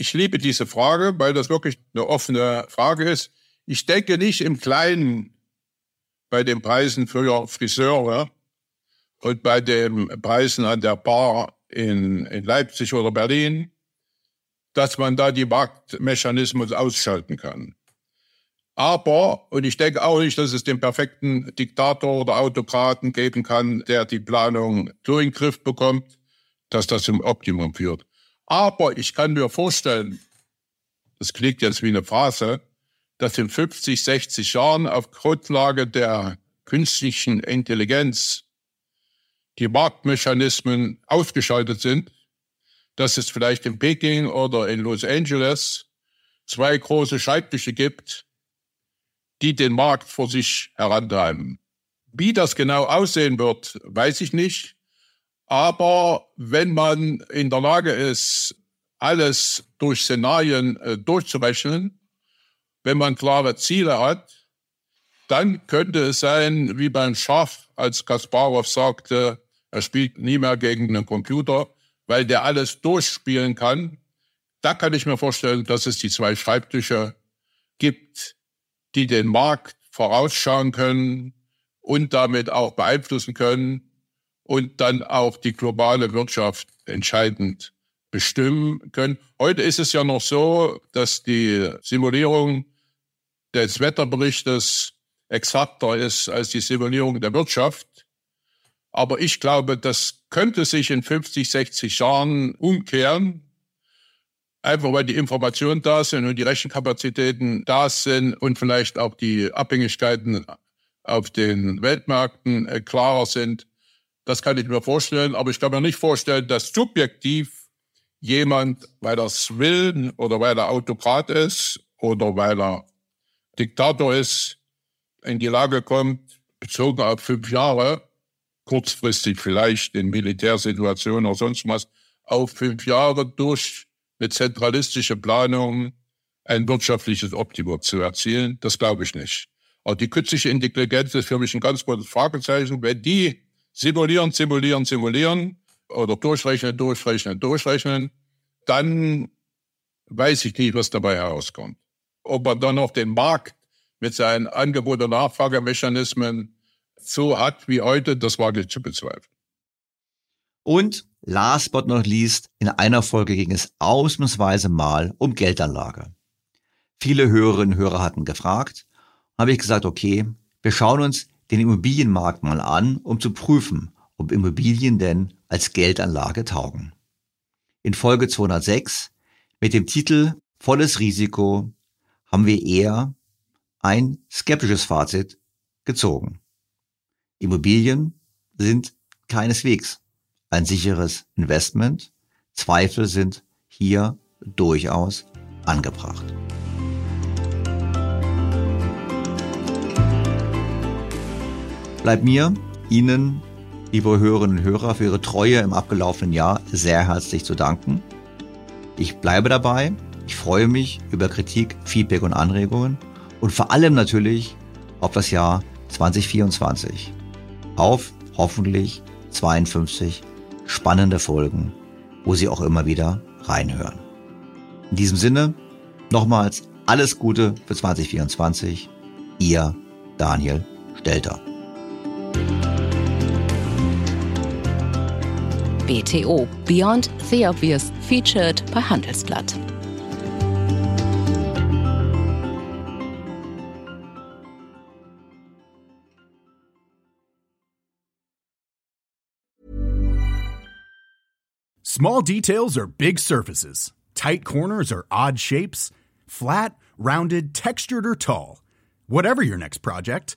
Ich liebe diese Frage, weil das wirklich eine offene Frage ist. Ich denke nicht im Kleinen bei den Preisen für Friseure und bei den Preisen an der Bar in, in Leipzig oder Berlin, dass man da die Marktmechanismus ausschalten kann. Aber, und ich denke auch nicht, dass es den perfekten Diktator oder Autokraten geben kann, der die Planung so in den Griff bekommt, dass das zum Optimum führt. Aber ich kann mir vorstellen, das klingt jetzt wie eine Phrase, dass in 50, 60 Jahren auf Grundlage der künstlichen Intelligenz die Marktmechanismen ausgeschaltet sind, dass es vielleicht in Peking oder in Los Angeles zwei große Schreibtische gibt, die den Markt vor sich herantreiben. Wie das genau aussehen wird, weiß ich nicht. Aber wenn man in der Lage ist, alles durch Szenarien äh, durchzurechnen, wenn man klare Ziele hat, dann könnte es sein, wie beim Schach, als Kasparov sagte, er spielt nie mehr gegen einen Computer, weil der alles durchspielen kann. Da kann ich mir vorstellen, dass es die zwei Schreibtische gibt, die den Markt vorausschauen können und damit auch beeinflussen können und dann auch die globale Wirtschaft entscheidend bestimmen können. Heute ist es ja noch so, dass die Simulierung des Wetterberichtes exakter ist als die Simulierung der Wirtschaft. Aber ich glaube, das könnte sich in 50, 60 Jahren umkehren, einfach weil die Informationen da sind und die Rechenkapazitäten da sind und vielleicht auch die Abhängigkeiten auf den Weltmärkten äh, klarer sind. Das kann ich mir vorstellen, aber ich kann mir nicht vorstellen, dass subjektiv jemand, weil er es will oder weil er Autokrat ist oder weil er Diktator ist, in die Lage kommt, bezogen auf fünf Jahre, kurzfristig vielleicht in Militärsituationen oder sonst was, auf fünf Jahre durch eine zentralistische Planung ein wirtschaftliches Optimum zu erzielen. Das glaube ich nicht. Aber die künstliche Intelligenz ist für mich ein ganz großes Fragezeichen. Wenn die simulieren, simulieren, simulieren oder durchrechnen, durchrechnen, durchrechnen, dann weiß ich nicht, was dabei herauskommt. Ob man dann auf den Markt mit seinen Angebot- und Nachfragemechanismen so hat wie heute, das war nicht zu bezweifeln. Und last but not least, in einer Folge ging es ausnahmsweise mal um Geldanlage. Viele Hörerinnen und Hörer hatten gefragt, habe ich gesagt, okay, wir schauen uns den Immobilienmarkt mal an, um zu prüfen, ob Immobilien denn als Geldanlage taugen. In Folge 206 mit dem Titel Volles Risiko haben wir eher ein skeptisches Fazit gezogen. Immobilien sind keineswegs ein sicheres Investment. Zweifel sind hier durchaus angebracht. Bleibt mir, Ihnen, liebe Hörerinnen und Hörer, für Ihre Treue im abgelaufenen Jahr sehr herzlich zu danken. Ich bleibe dabei. Ich freue mich über Kritik, Feedback und Anregungen und vor allem natürlich auf das Jahr 2024. Auf hoffentlich 52 spannende Folgen, wo Sie auch immer wieder reinhören. In diesem Sinne, nochmals alles Gute für 2024. Ihr Daniel Stelter. BTO Beyond the Obvious featured bei Handelsblatt. Small details are big surfaces. Tight corners are odd shapes. Flat, rounded, textured, or tall. Whatever your next project,